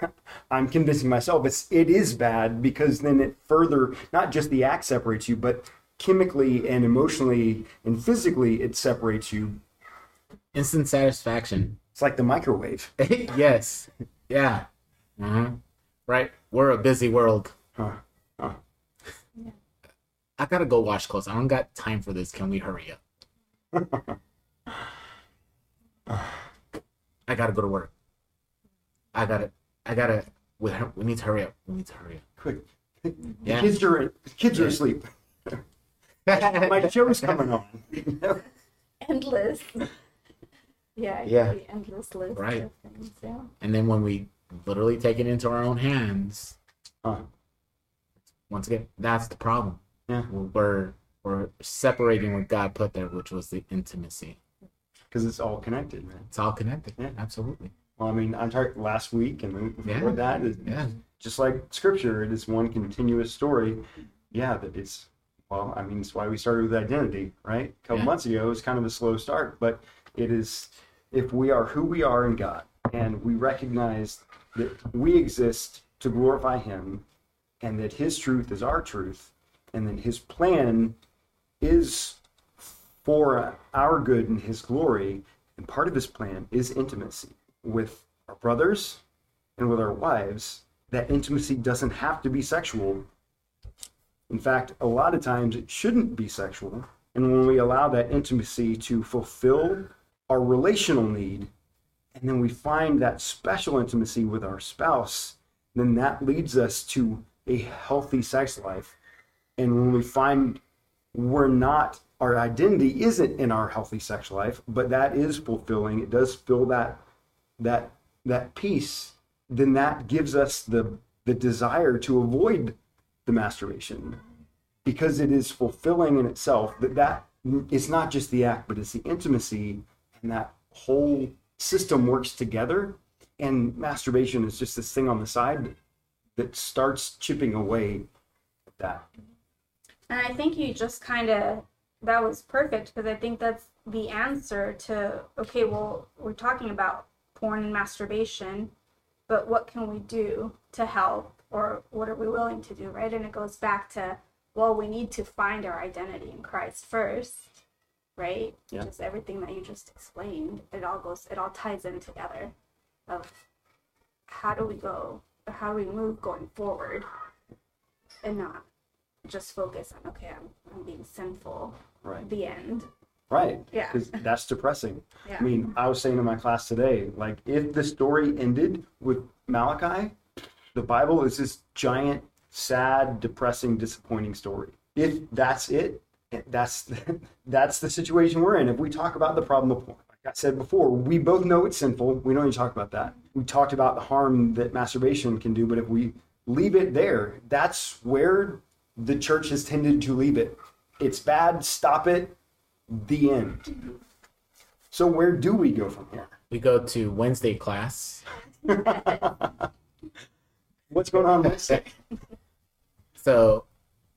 [SPEAKER 3] I'm convincing myself it's it is bad because then it further not just the act separates you, but chemically and emotionally and physically it separates you.
[SPEAKER 2] Instant satisfaction.
[SPEAKER 3] It's like the microwave.
[SPEAKER 2] yes. Yeah. hmm Right. We're a busy world.
[SPEAKER 3] Huh. Huh.
[SPEAKER 2] I gotta go wash clothes. I don't got time for this. Can we hurry up? I gotta go to work. I gotta. I gotta. We, we need to hurry up. We need to hurry up.
[SPEAKER 3] Quick. The
[SPEAKER 2] Yeah.
[SPEAKER 3] kids are the kids are asleep. My show's coming on.
[SPEAKER 5] Endless. Yeah, it
[SPEAKER 2] Yeah.
[SPEAKER 5] could endless list
[SPEAKER 2] Right.
[SPEAKER 5] of things. Yeah.
[SPEAKER 2] and then when we literally take it into our own hands,
[SPEAKER 3] Huh.
[SPEAKER 2] Once again, that's the problem.
[SPEAKER 3] Yeah.
[SPEAKER 2] We're we're separating what God put there, which was the intimacy.
[SPEAKER 3] Because it's all connected, man.
[SPEAKER 2] It's all connected.
[SPEAKER 3] Yeah.
[SPEAKER 2] Absolutely.
[SPEAKER 3] Well, I mean, I'm talking last week and before
[SPEAKER 2] Yeah.
[SPEAKER 3] that. Is,
[SPEAKER 2] Yeah.
[SPEAKER 3] Just like scripture, it is one continuous story. Yeah, that it's, well, I mean, it's why we started with identity, right? A couple
[SPEAKER 2] Yeah.
[SPEAKER 3] months ago, it was kind of a slow start, but it is, if we are who we are in God and we recognize that we exist to glorify Him and that His truth is our truth and that His plan is for our good and His glory, and part of His plan is intimacy with our brothers and with our wives, that intimacy doesn't have to be sexual. In fact, a lot of times it shouldn't be sexual. And when we allow that intimacy to fulfill our relational need, and then we find that special intimacy with our spouse, then that leads us to a healthy sex life. And when we find we're not, our identity isn't in our healthy sex life, but that is fulfilling, it does fill that that that peace, then that gives us the the desire to avoid the masturbation because it is fulfilling in itself that that it's not just the act but it's the intimacy and that whole system works together and masturbation is just this thing on the side that starts chipping away at that
[SPEAKER 5] And I think you just kind of, that was perfect because I think that's the answer to, okay, well, we're talking about porn and masturbation, but what can we do to help or what are we willing to do, right? And it goes back to, well, we need to find our identity in Christ first, right?
[SPEAKER 3] Yeah.
[SPEAKER 5] Just everything that you just explained, it all goes, it all ties in together of how do we go, how do we move going forward and not just focus on okay i'm, I'm being sinful
[SPEAKER 3] right
[SPEAKER 5] the end
[SPEAKER 3] right
[SPEAKER 5] Yeah.
[SPEAKER 3] because that's depressing
[SPEAKER 5] yeah
[SPEAKER 3] I mean, I was saying in my class today, like, if the story ended with Malachi, the Bible is this giant, sad, depressing, disappointing story. If that's it, that's that's the situation we're in. If we talk about the problem of porn, I said before, we both know it's sinful. We don't even talk about that. We talked about the harm that masturbation can do, but if we leave it there, that's where the church has tended to leave it. It's bad. Stop it. The end. So where do we go from here?
[SPEAKER 2] We go to Wednesday class.
[SPEAKER 3] What's going on Wednesday?
[SPEAKER 2] So,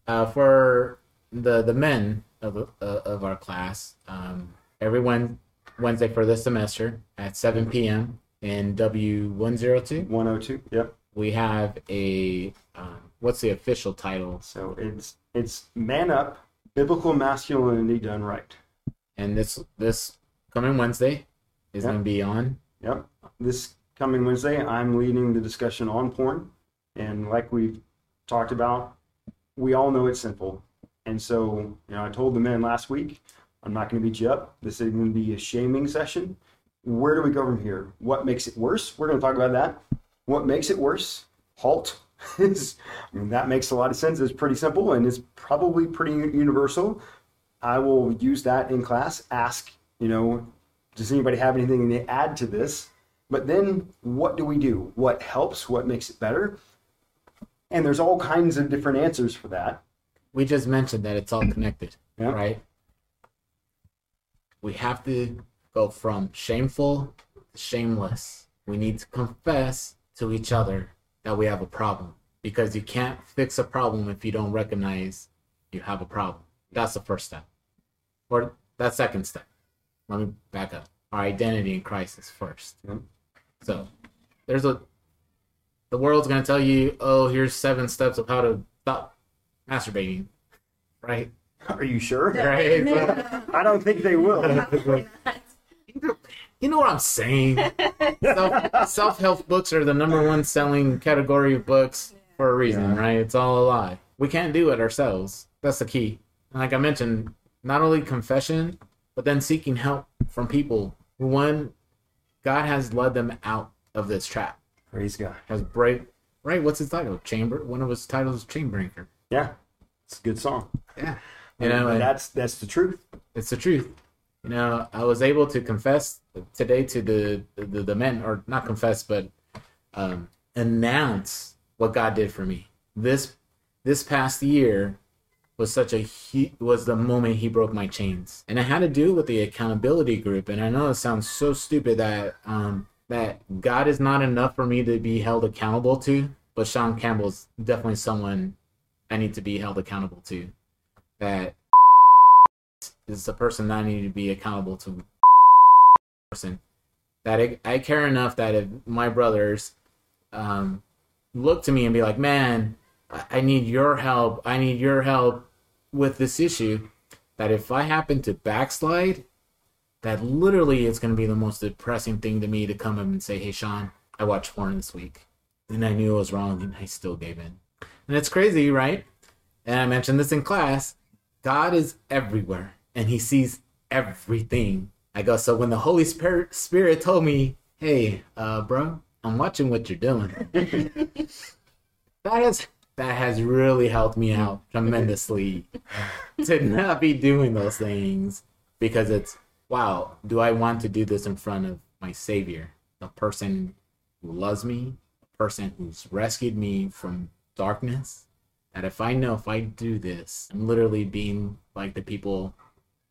[SPEAKER 2] uh, for the the men of uh, of our class, um, every Wed- Wednesday for this semester at 7 p.m. in W one zero two,
[SPEAKER 3] 102. Yep.
[SPEAKER 2] we have a um, what's the official title?
[SPEAKER 3] So it's it's man up, biblical masculinity done right.
[SPEAKER 2] And this this coming Wednesday is
[SPEAKER 3] Yeah.
[SPEAKER 2] going to be on.
[SPEAKER 3] Yep. This coming Wednesday, I'm leading the discussion on porn, and like we've talked about, we all know it's sinful. And so, you know, I told the men last week, I'm not going to beat you up. This is going to be a shaming session. Where do we go from here? What makes it worse? We're going to talk about that. What makes it worse? Halt. Is- I mean, that makes a lot of sense. It's pretty simple and it's probably pretty universal. I will use that in class. Ask, you know, does anybody have anything to add to this? But then what do we do? What helps? What makes it better? And there's all kinds of different answers for that.
[SPEAKER 2] We just mentioned that it's all connected,
[SPEAKER 3] Yeah.
[SPEAKER 2] right? We have to go from shameful to shameless. We need to confess to each other that we have a problem because you can't fix a problem if you don't recognize you have a problem. That's the first step. Or that second step. Let me back up. our identity in Christ is first.
[SPEAKER 3] Yep.
[SPEAKER 2] So there's a the world's gonna tell you, oh, here's seven steps of how to stop masturbating, right?
[SPEAKER 3] Are you sure?
[SPEAKER 2] Right.
[SPEAKER 3] I don't think they will.
[SPEAKER 2] You know what I'm saying? Self help books are the number one selling category of books for a reason,
[SPEAKER 3] Yeah.
[SPEAKER 2] right? It's all a lie. We can't do it ourselves. That's the key. And like I mentioned, not only confession, but then seeking help from people who, one, God has led them out of this trap.
[SPEAKER 3] Praise God.
[SPEAKER 2] Has break, right? What's his title? Chamber. One of his titles is Chainbreaker.
[SPEAKER 3] Yeah, it's a good song.
[SPEAKER 2] Yeah. You know, and-
[SPEAKER 3] that's that's the truth.
[SPEAKER 2] it's the truth. You know, I was able to confess today to the the, the men, or not confess, but um, announce what God did for me. This this past year was such a hu- was the moment He broke my chains, and it had to do with the accountability group. And I know it sounds so stupid that um, that God is not enough for me to be held accountable to, but Sean Campbell's definitely someone I need to be held accountable to. That is the person that I need to be accountable to. Person that I, I care enough that if my brothers um, look to me and be like, "Man, I, need your help. I need your help with this issue," that if I happen to backslide, that literally it's going to be the most depressing thing to me to come up and say, "Hey, Sean, I watched porn this week, and I knew it was wrong, and I still gave in." And it's crazy, right? And I mentioned this in class. God is everywhere and he sees everything. I go, so when the Holy Spirit Spirit told me, hey, uh, bro, I'm watching what you're doing. that has that has really helped me out tremendously to not be doing those things because it's wow, do I want to do this in front of my savior, the person who loves me, the person who's rescued me from darkness? That if I know if I do this, I'm literally being like the people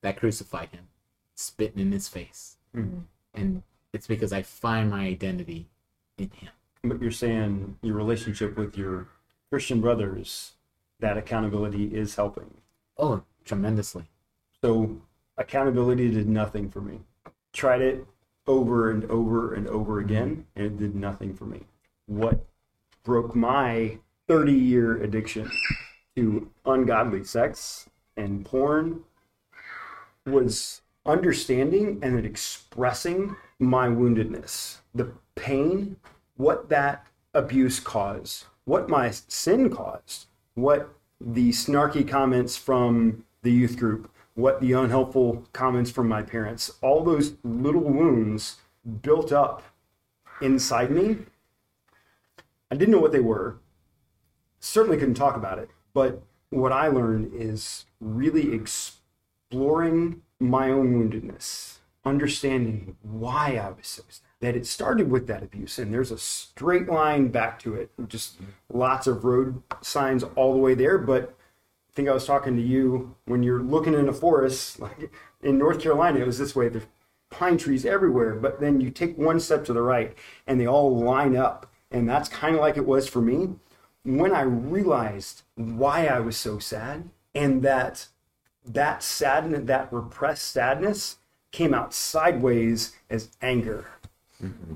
[SPEAKER 2] that crucified him, spitting in his face.
[SPEAKER 3] Mhm.
[SPEAKER 2] And it's because I find my identity in him.
[SPEAKER 3] But you're saying your relationship with your Christian brothers, that accountability is helping.
[SPEAKER 2] Oh, tremendously.
[SPEAKER 3] So accountability did nothing for me. Tried it over and over and over again, and it did nothing for me. What broke my 30 year addiction to ungodly sex and porn was understanding and expressing my woundedness, the pain, what that abuse caused, what my sin caused, what the snarky comments from the youth group, what the unhelpful comments from my parents, all those little wounds built up inside me. I didn't know what they were. Certainly couldn't talk about it. But what I learned is really exploring my own woundedness, understanding why I was so sad. That it started with that abuse, and there's a straight line back to it. Just lots of road signs all the way there. But I think I was talking to you when you're looking in a forest, like in North Carolina, it was this way. There's pine trees everywhere, but then you take one step to the right and they all line up. And that's kind of like it was for me when I realized why I was so sad and that that sadness, that repressed sadness came out sideways as anger. Mm-hmm.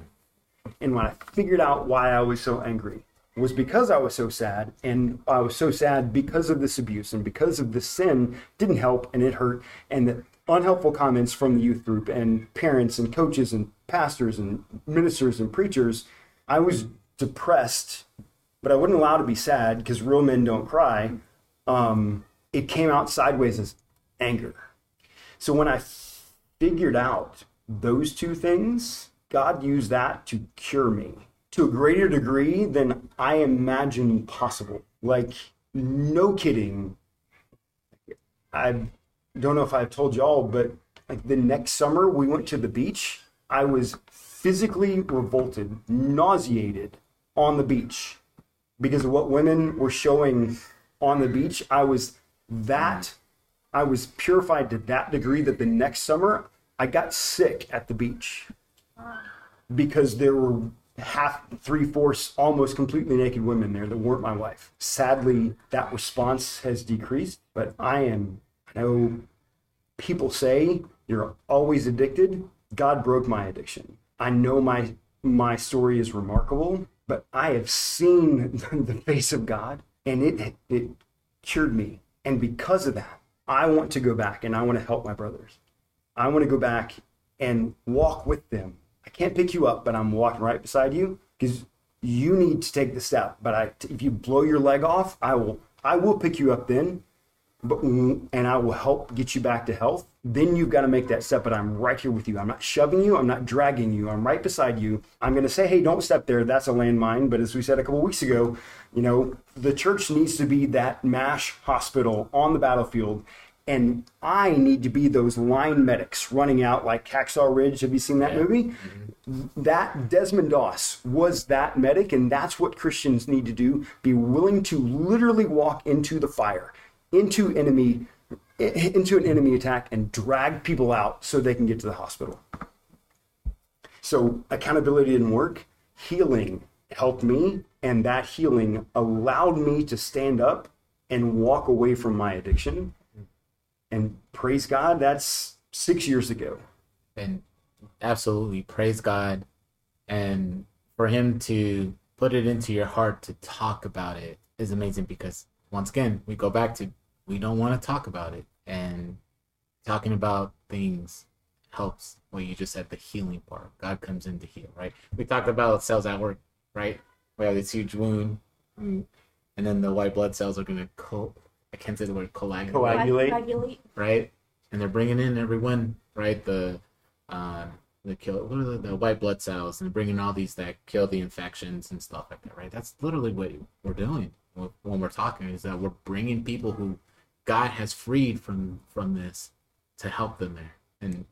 [SPEAKER 3] And when I figured out why I was so angry was because I was so sad and I was so sad because of this abuse and because of the sin didn't help and it hurt and the unhelpful comments from the youth group and parents and coaches and pastors and ministers and preachers I was depressed but I wasn't allowed to be sad because real men don't cry um, it came out sideways as anger so when I figured out those two things, God used that to cure me to a greater degree than I imagined possible. Like, no kidding. I don't know if I've told y'all, but like the next summer we went to the beach. I was physically revolted, nauseated on the beach because of what women were showing on the beach. I was that I was purified to that degree that the next summer I got sick at the beach because there were half, three fourths, almost completely naked women there that weren't my wife. Sadly, that response has decreased, but I am, I know people say you're always addicted. God broke my addiction. I know my my story is remarkable, but I have seen the face of God and it it cured me. And because of that, I want to go back and I want to help my brothers. I want to go back and walk with them. I can't pick you up, but I'm walking right beside you because you need to take the step. But I, if you blow your leg off, I will I will pick you up then but and I will help get you back to health. Then you've got to make that step. But I'm right here with you. I'm not shoving you. I'm not dragging you. I'm right beside you. I'm going to say, hey, don't step there. That's a landmine. But as we said a couple weeks ago, you know, the church needs to be that MASH hospital on the battlefield. And I need to be those line medics running out like Hacksaw Ridge. Have you seen that movie? Mm-hmm. That Desmond Doss was that medic, and that's what Christians need to do. Be willing to literally walk into the fire into enemy into an enemy attack and drag people out so they can get to the hospital. So accountability didn't work. Healing helped me, and that healing allowed me to stand up and walk away from my addiction. And praise God, that's six years ago.
[SPEAKER 2] And absolutely praise God. And for him to put it into your heart to talk about it is amazing because once again, we go back to we don't want to talk about it. And talking about things helps what you just said, the healing part. God comes in to heal, right? We talked about cells at work, right? We have this huge wound, and then the white blood cells are gonna co I can't say the word coagulate,
[SPEAKER 3] Coagulate.
[SPEAKER 5] Coagulate.
[SPEAKER 2] right? And they're bringing in everyone, right? The uh, the kill what are the, the white blood cells, and bringing all these that kill the infections and stuff like that, right? That's literally what we're doing when we're talking is that we're bringing people who God has freed from from this to help them there. And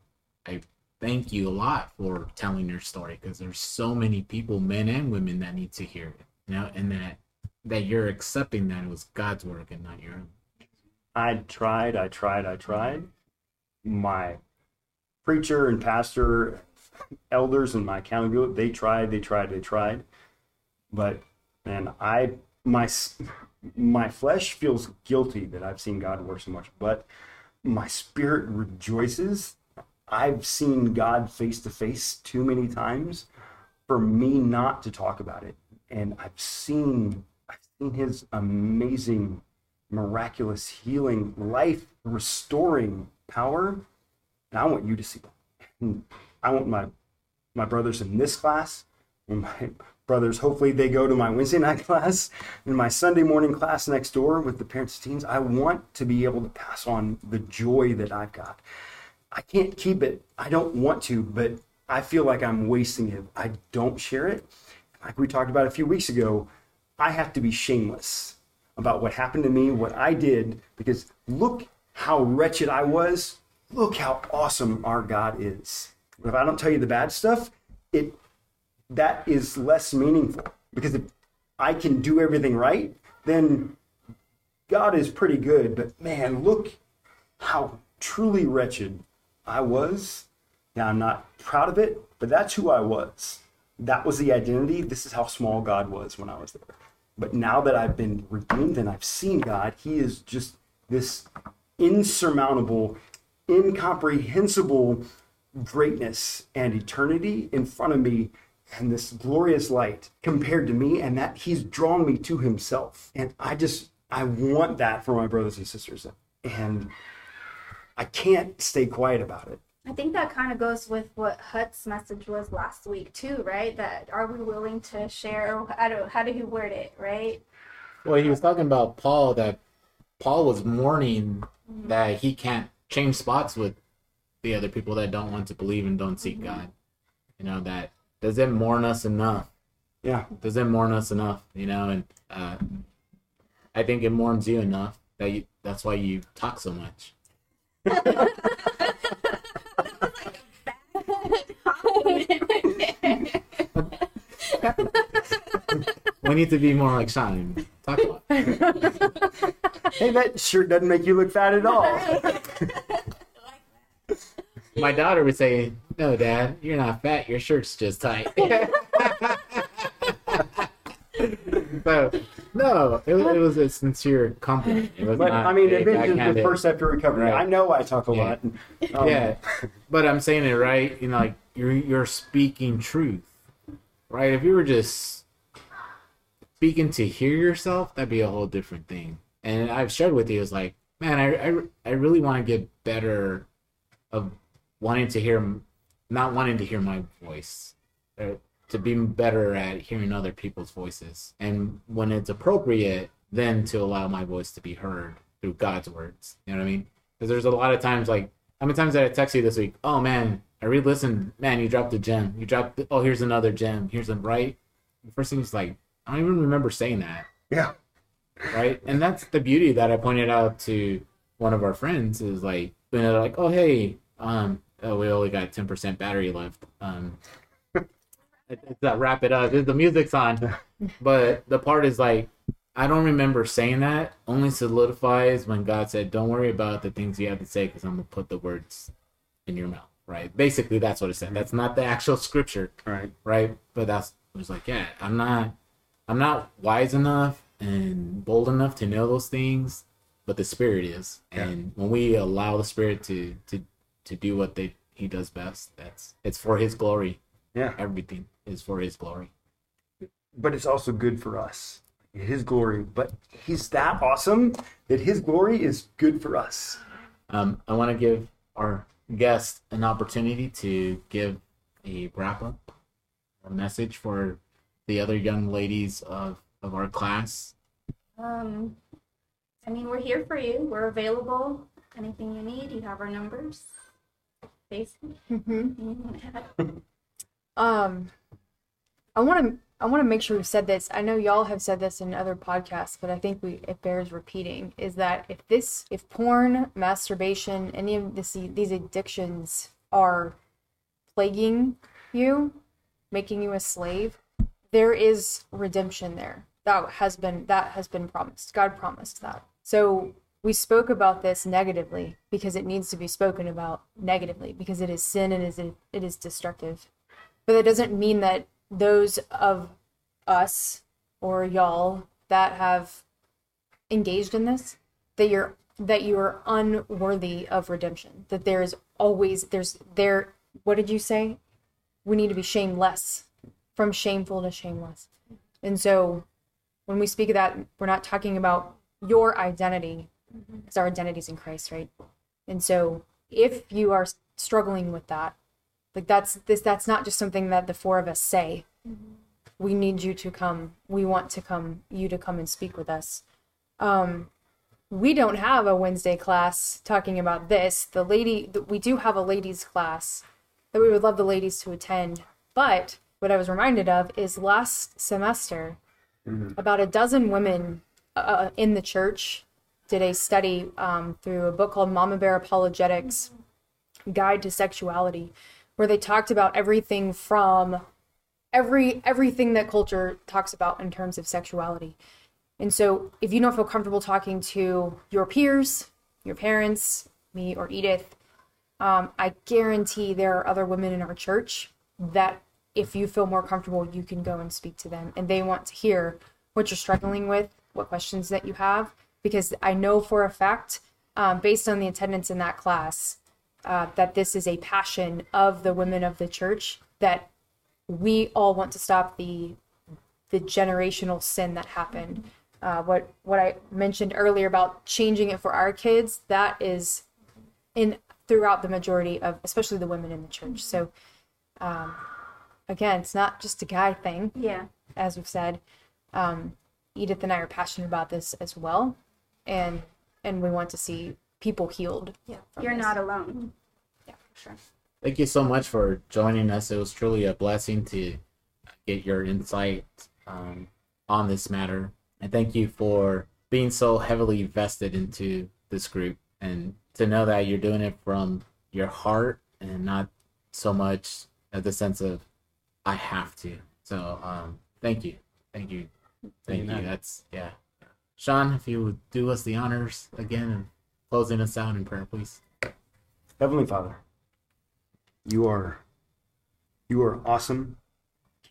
[SPEAKER 2] I thank you a lot for telling your story because there's so many people, men and women, that need to hear it. You know, and that that you're accepting that it was God's work and not your own.
[SPEAKER 3] I tried, I tried, I tried. My preacher and pastor, elders, and my accountability, they tried, they tried, they tried. But man, I my my flesh feels guilty that I've seen God work so much, but my spirit rejoices. I've seen God face to face too many times for me not to talk about it. And I've seen I've seen his amazing miraculous healing, life restoring power. And I want you to see. And I want my my brothers in this class, my brothers, hopefully they go to my Wednesday night class and my Sunday morning class next door with the parents and teens. I want to be able to pass on the joy that I've got. I can't keep it. I don't want to, but I feel like I'm wasting it. I don't share it. Like we talked about a few weeks ago, I have to be shameless about what happened to me, what I did, because look how wretched I was. Look how awesome our God is. If I don't tell you the bad stuff, it that is less meaningful because if I can do everything right, then God is pretty good. But man, look how truly wretched I was. Now, I'm not proud of it, but that's who I was. That was the identity. This is how small God was when I was there. But now that I've been redeemed and I've seen God, He is just this insurmountable, incomprehensible greatness and eternity in front of me and this glorious light compared to me and that he's drawn me to himself and i just i want that for my brothers and sisters and i can't stay quiet about it
[SPEAKER 5] I think that kind of goes with what Hut's message was last week too, right? That are we willing to share? How don't how do he word it, right?
[SPEAKER 2] Well, he was talking about Paul that Paul was mourning mm-hmm. that he can't change spots with the other people that don't want to believe and don't seek mm-hmm. God. You know that does it mourn us enough?
[SPEAKER 3] yeah
[SPEAKER 2] Does it mourn us enough? You know, and uh, I think it mourns you enough that you, that's why you talk so much. We need to be more like Sean. Talk about. it.
[SPEAKER 3] hey that shirt doesn't make you look fat at all
[SPEAKER 2] My daughter would say, "No, Dad, you're not fat. Your shirt's just tight." so, No, it, was- it was a sincere compliment. It was
[SPEAKER 3] But
[SPEAKER 2] not
[SPEAKER 3] I mean,
[SPEAKER 2] a
[SPEAKER 3] it mentions the
[SPEAKER 2] backhanded-
[SPEAKER 3] first step to recovery.
[SPEAKER 2] Right.
[SPEAKER 3] I know I talk a
[SPEAKER 2] Yeah.
[SPEAKER 3] lot. Um,
[SPEAKER 2] yeah, but I'm saying it right. You know, like you're you're speaking truth, right? If you were just speaking to hear yourself, that'd be a whole different thing. And I've shared with you is like, man, I I, I really want to get better of wanting to hear, not wanting to hear my voice, uh, to be better at hearing other people's voices, and when it's appropriate, then to allow my voice to be heard through God's words. You know what I mean? Because there's a lot of times like how many times did I text you this week? Oh man, I re-listened. Man, you dropped a gem. You dropped. Oh, here's another gem. Here's a right. The first thing is like, I don't even remember saying that.
[SPEAKER 3] Yeah.
[SPEAKER 2] Right. And that's the beauty that I pointed out to one of our friends is like, when they're like, oh hey, um, oh, we only got ten percent battery left. Um, it- it's that wrap it up. The music's on, but the part is like, I don't remember saying that. Only solidifies when God said, "Don't worry about the things you have to say, because I'm gonna put the words in your mouth." Right? Basically, that's what it said. That's not the actual scripture,
[SPEAKER 3] Right.
[SPEAKER 2] right? But that's it was like, yeah, I'm not, I'm not wise enough and bold enough to know those things, but the Spirit is. And when we allow the Spirit to to to do what they He does best, that's it's for His glory.
[SPEAKER 3] Yeah.
[SPEAKER 2] Everything is for His glory.
[SPEAKER 3] But it's also good for us. His glory. But he's that awesome that his glory is good for us.
[SPEAKER 2] Um, I want to give our guest an opportunity to give a wrap up, a message for the other young ladies of, of our class.
[SPEAKER 5] Um, I mean, we're here for you. We're available. Anything you need, you have our numbers. Facebook.
[SPEAKER 4] Mm-hmm.
[SPEAKER 5] You want to add?
[SPEAKER 4] Um, I want to I want to make sure we've said this. I know y'all have said this in other podcasts, but I think we it bears repeating. Is that if this if porn, masturbation, any of this these addictions are plaguing you, making you a slave, there is redemption there. That has been that has been promised. God promised that. So we spoke about this negatively because it needs to be spoken about negatively because it is sin and it is it is destructive. But that doesn't mean that those of us or y'all that have engaged in this that you're that you are unworthy of redemption. That there is always there's there what did you say? We need to be shameless. From shameful to shameless. And so when we speak of that, we're not talking about your identity, because our identity's in Christ, right? And so if you are struggling with that, like that's this that's not just something that the four of us say. We need you to come. We want to come you to come and speak with us. Um we don't have a Wednesday class talking about this. The lady we do have a ladies class that we would love the ladies to attend. But what I was reminded of is last semester about a dozen women uh, in the church did a study um, through a book called Mama Bear Apologetics Guide to Sexuality, where they talked about everything from every everything that culture talks about in terms of sexuality. And so, if you don't feel comfortable talking to your peers, your parents, me or Edith, um, I guarantee there are other women in our church that if you feel more comfortable, you can go and speak to them and they want to hear what you're struggling with, what questions that you have. Because I know for a fact, um, based on the attendance in that class, uh, that this is a passion of the women of the church that we all want to stop the the generational sin that happened. Uh, what what I mentioned earlier about changing it for our kids, that is in throughout the majority of especially the women in the church. So um, again, it's not just a guy thing,
[SPEAKER 5] Yeah.
[SPEAKER 4] as we've said. Um, Edith and I are passionate about this as well, and and we want to see people healed.
[SPEAKER 5] Yeah. You're
[SPEAKER 4] this.
[SPEAKER 5] not alone. Yeah, for sure.
[SPEAKER 2] Thank you so much for joining us. It was truly a blessing to get your insight um, on this matter. And thank you for being so heavily vested into this group and to know that you're doing it from your heart and not so much at the sense of, I have to. So um, thank you. Thank you. Thank
[SPEAKER 3] Amen.
[SPEAKER 2] you. That's, yeah. Sean, if you would do us the honors again and closing us out in prayer, please.
[SPEAKER 3] Heavenly Father, you are you are awesome,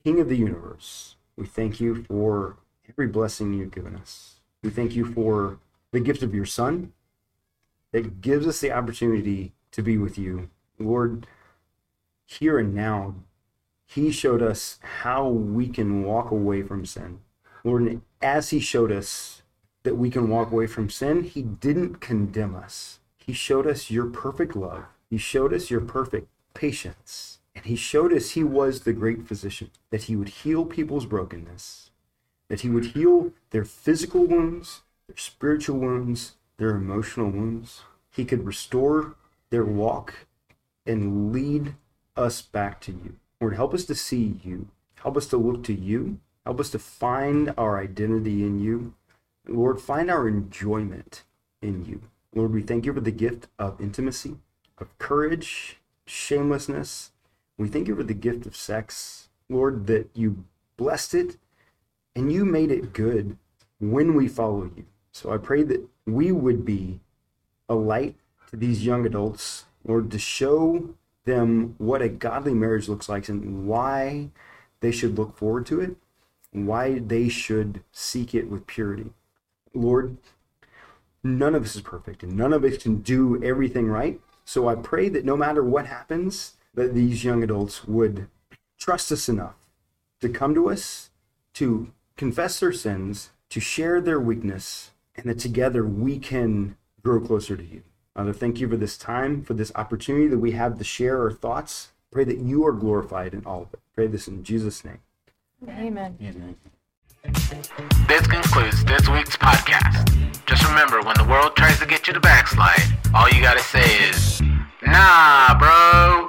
[SPEAKER 3] King of the universe. We thank you for every blessing you've given us. We thank you for the gift of your Son that gives us the opportunity to be with you. Lord, here and now, He showed us how we can walk away from sin. Lord, as He showed us that we can walk away from sin, He didn't condemn us. He showed us your perfect love. He showed us your perfect patience. And He showed us He was the great physician, that He would heal people's brokenness, that He would heal their physical wounds, their spiritual wounds, their emotional wounds. He could restore their walk and lead us back to you. Lord, help us to see you. Help us to look to you. Help us to find our identity in you. Lord, find our enjoyment in you. Lord, we thank you for the gift of intimacy, of courage, shamelessness. We thank you for the gift of sex. Lord, that you blessed it and you made it good when we follow you. So I pray that we would be a light to these young adults, Lord, to show them what a godly marriage looks like and why they should look forward to it, why they should seek it with purity. Lord, none of us is perfect and none of us can do everything right. So I pray that no matter what happens, that these young adults would trust us enough to come to us, to confess their sins, to share their weakness, and that together we can grow closer to you. Father, thank you for this time, for this opportunity that we have to share our thoughts. Pray that you are glorified in all of it. Pray this in Jesus' name.
[SPEAKER 4] Amen.
[SPEAKER 1] This concludes this week's podcast. Just remember when the world tries to get you to backslide, all you gotta say is, nah, bro.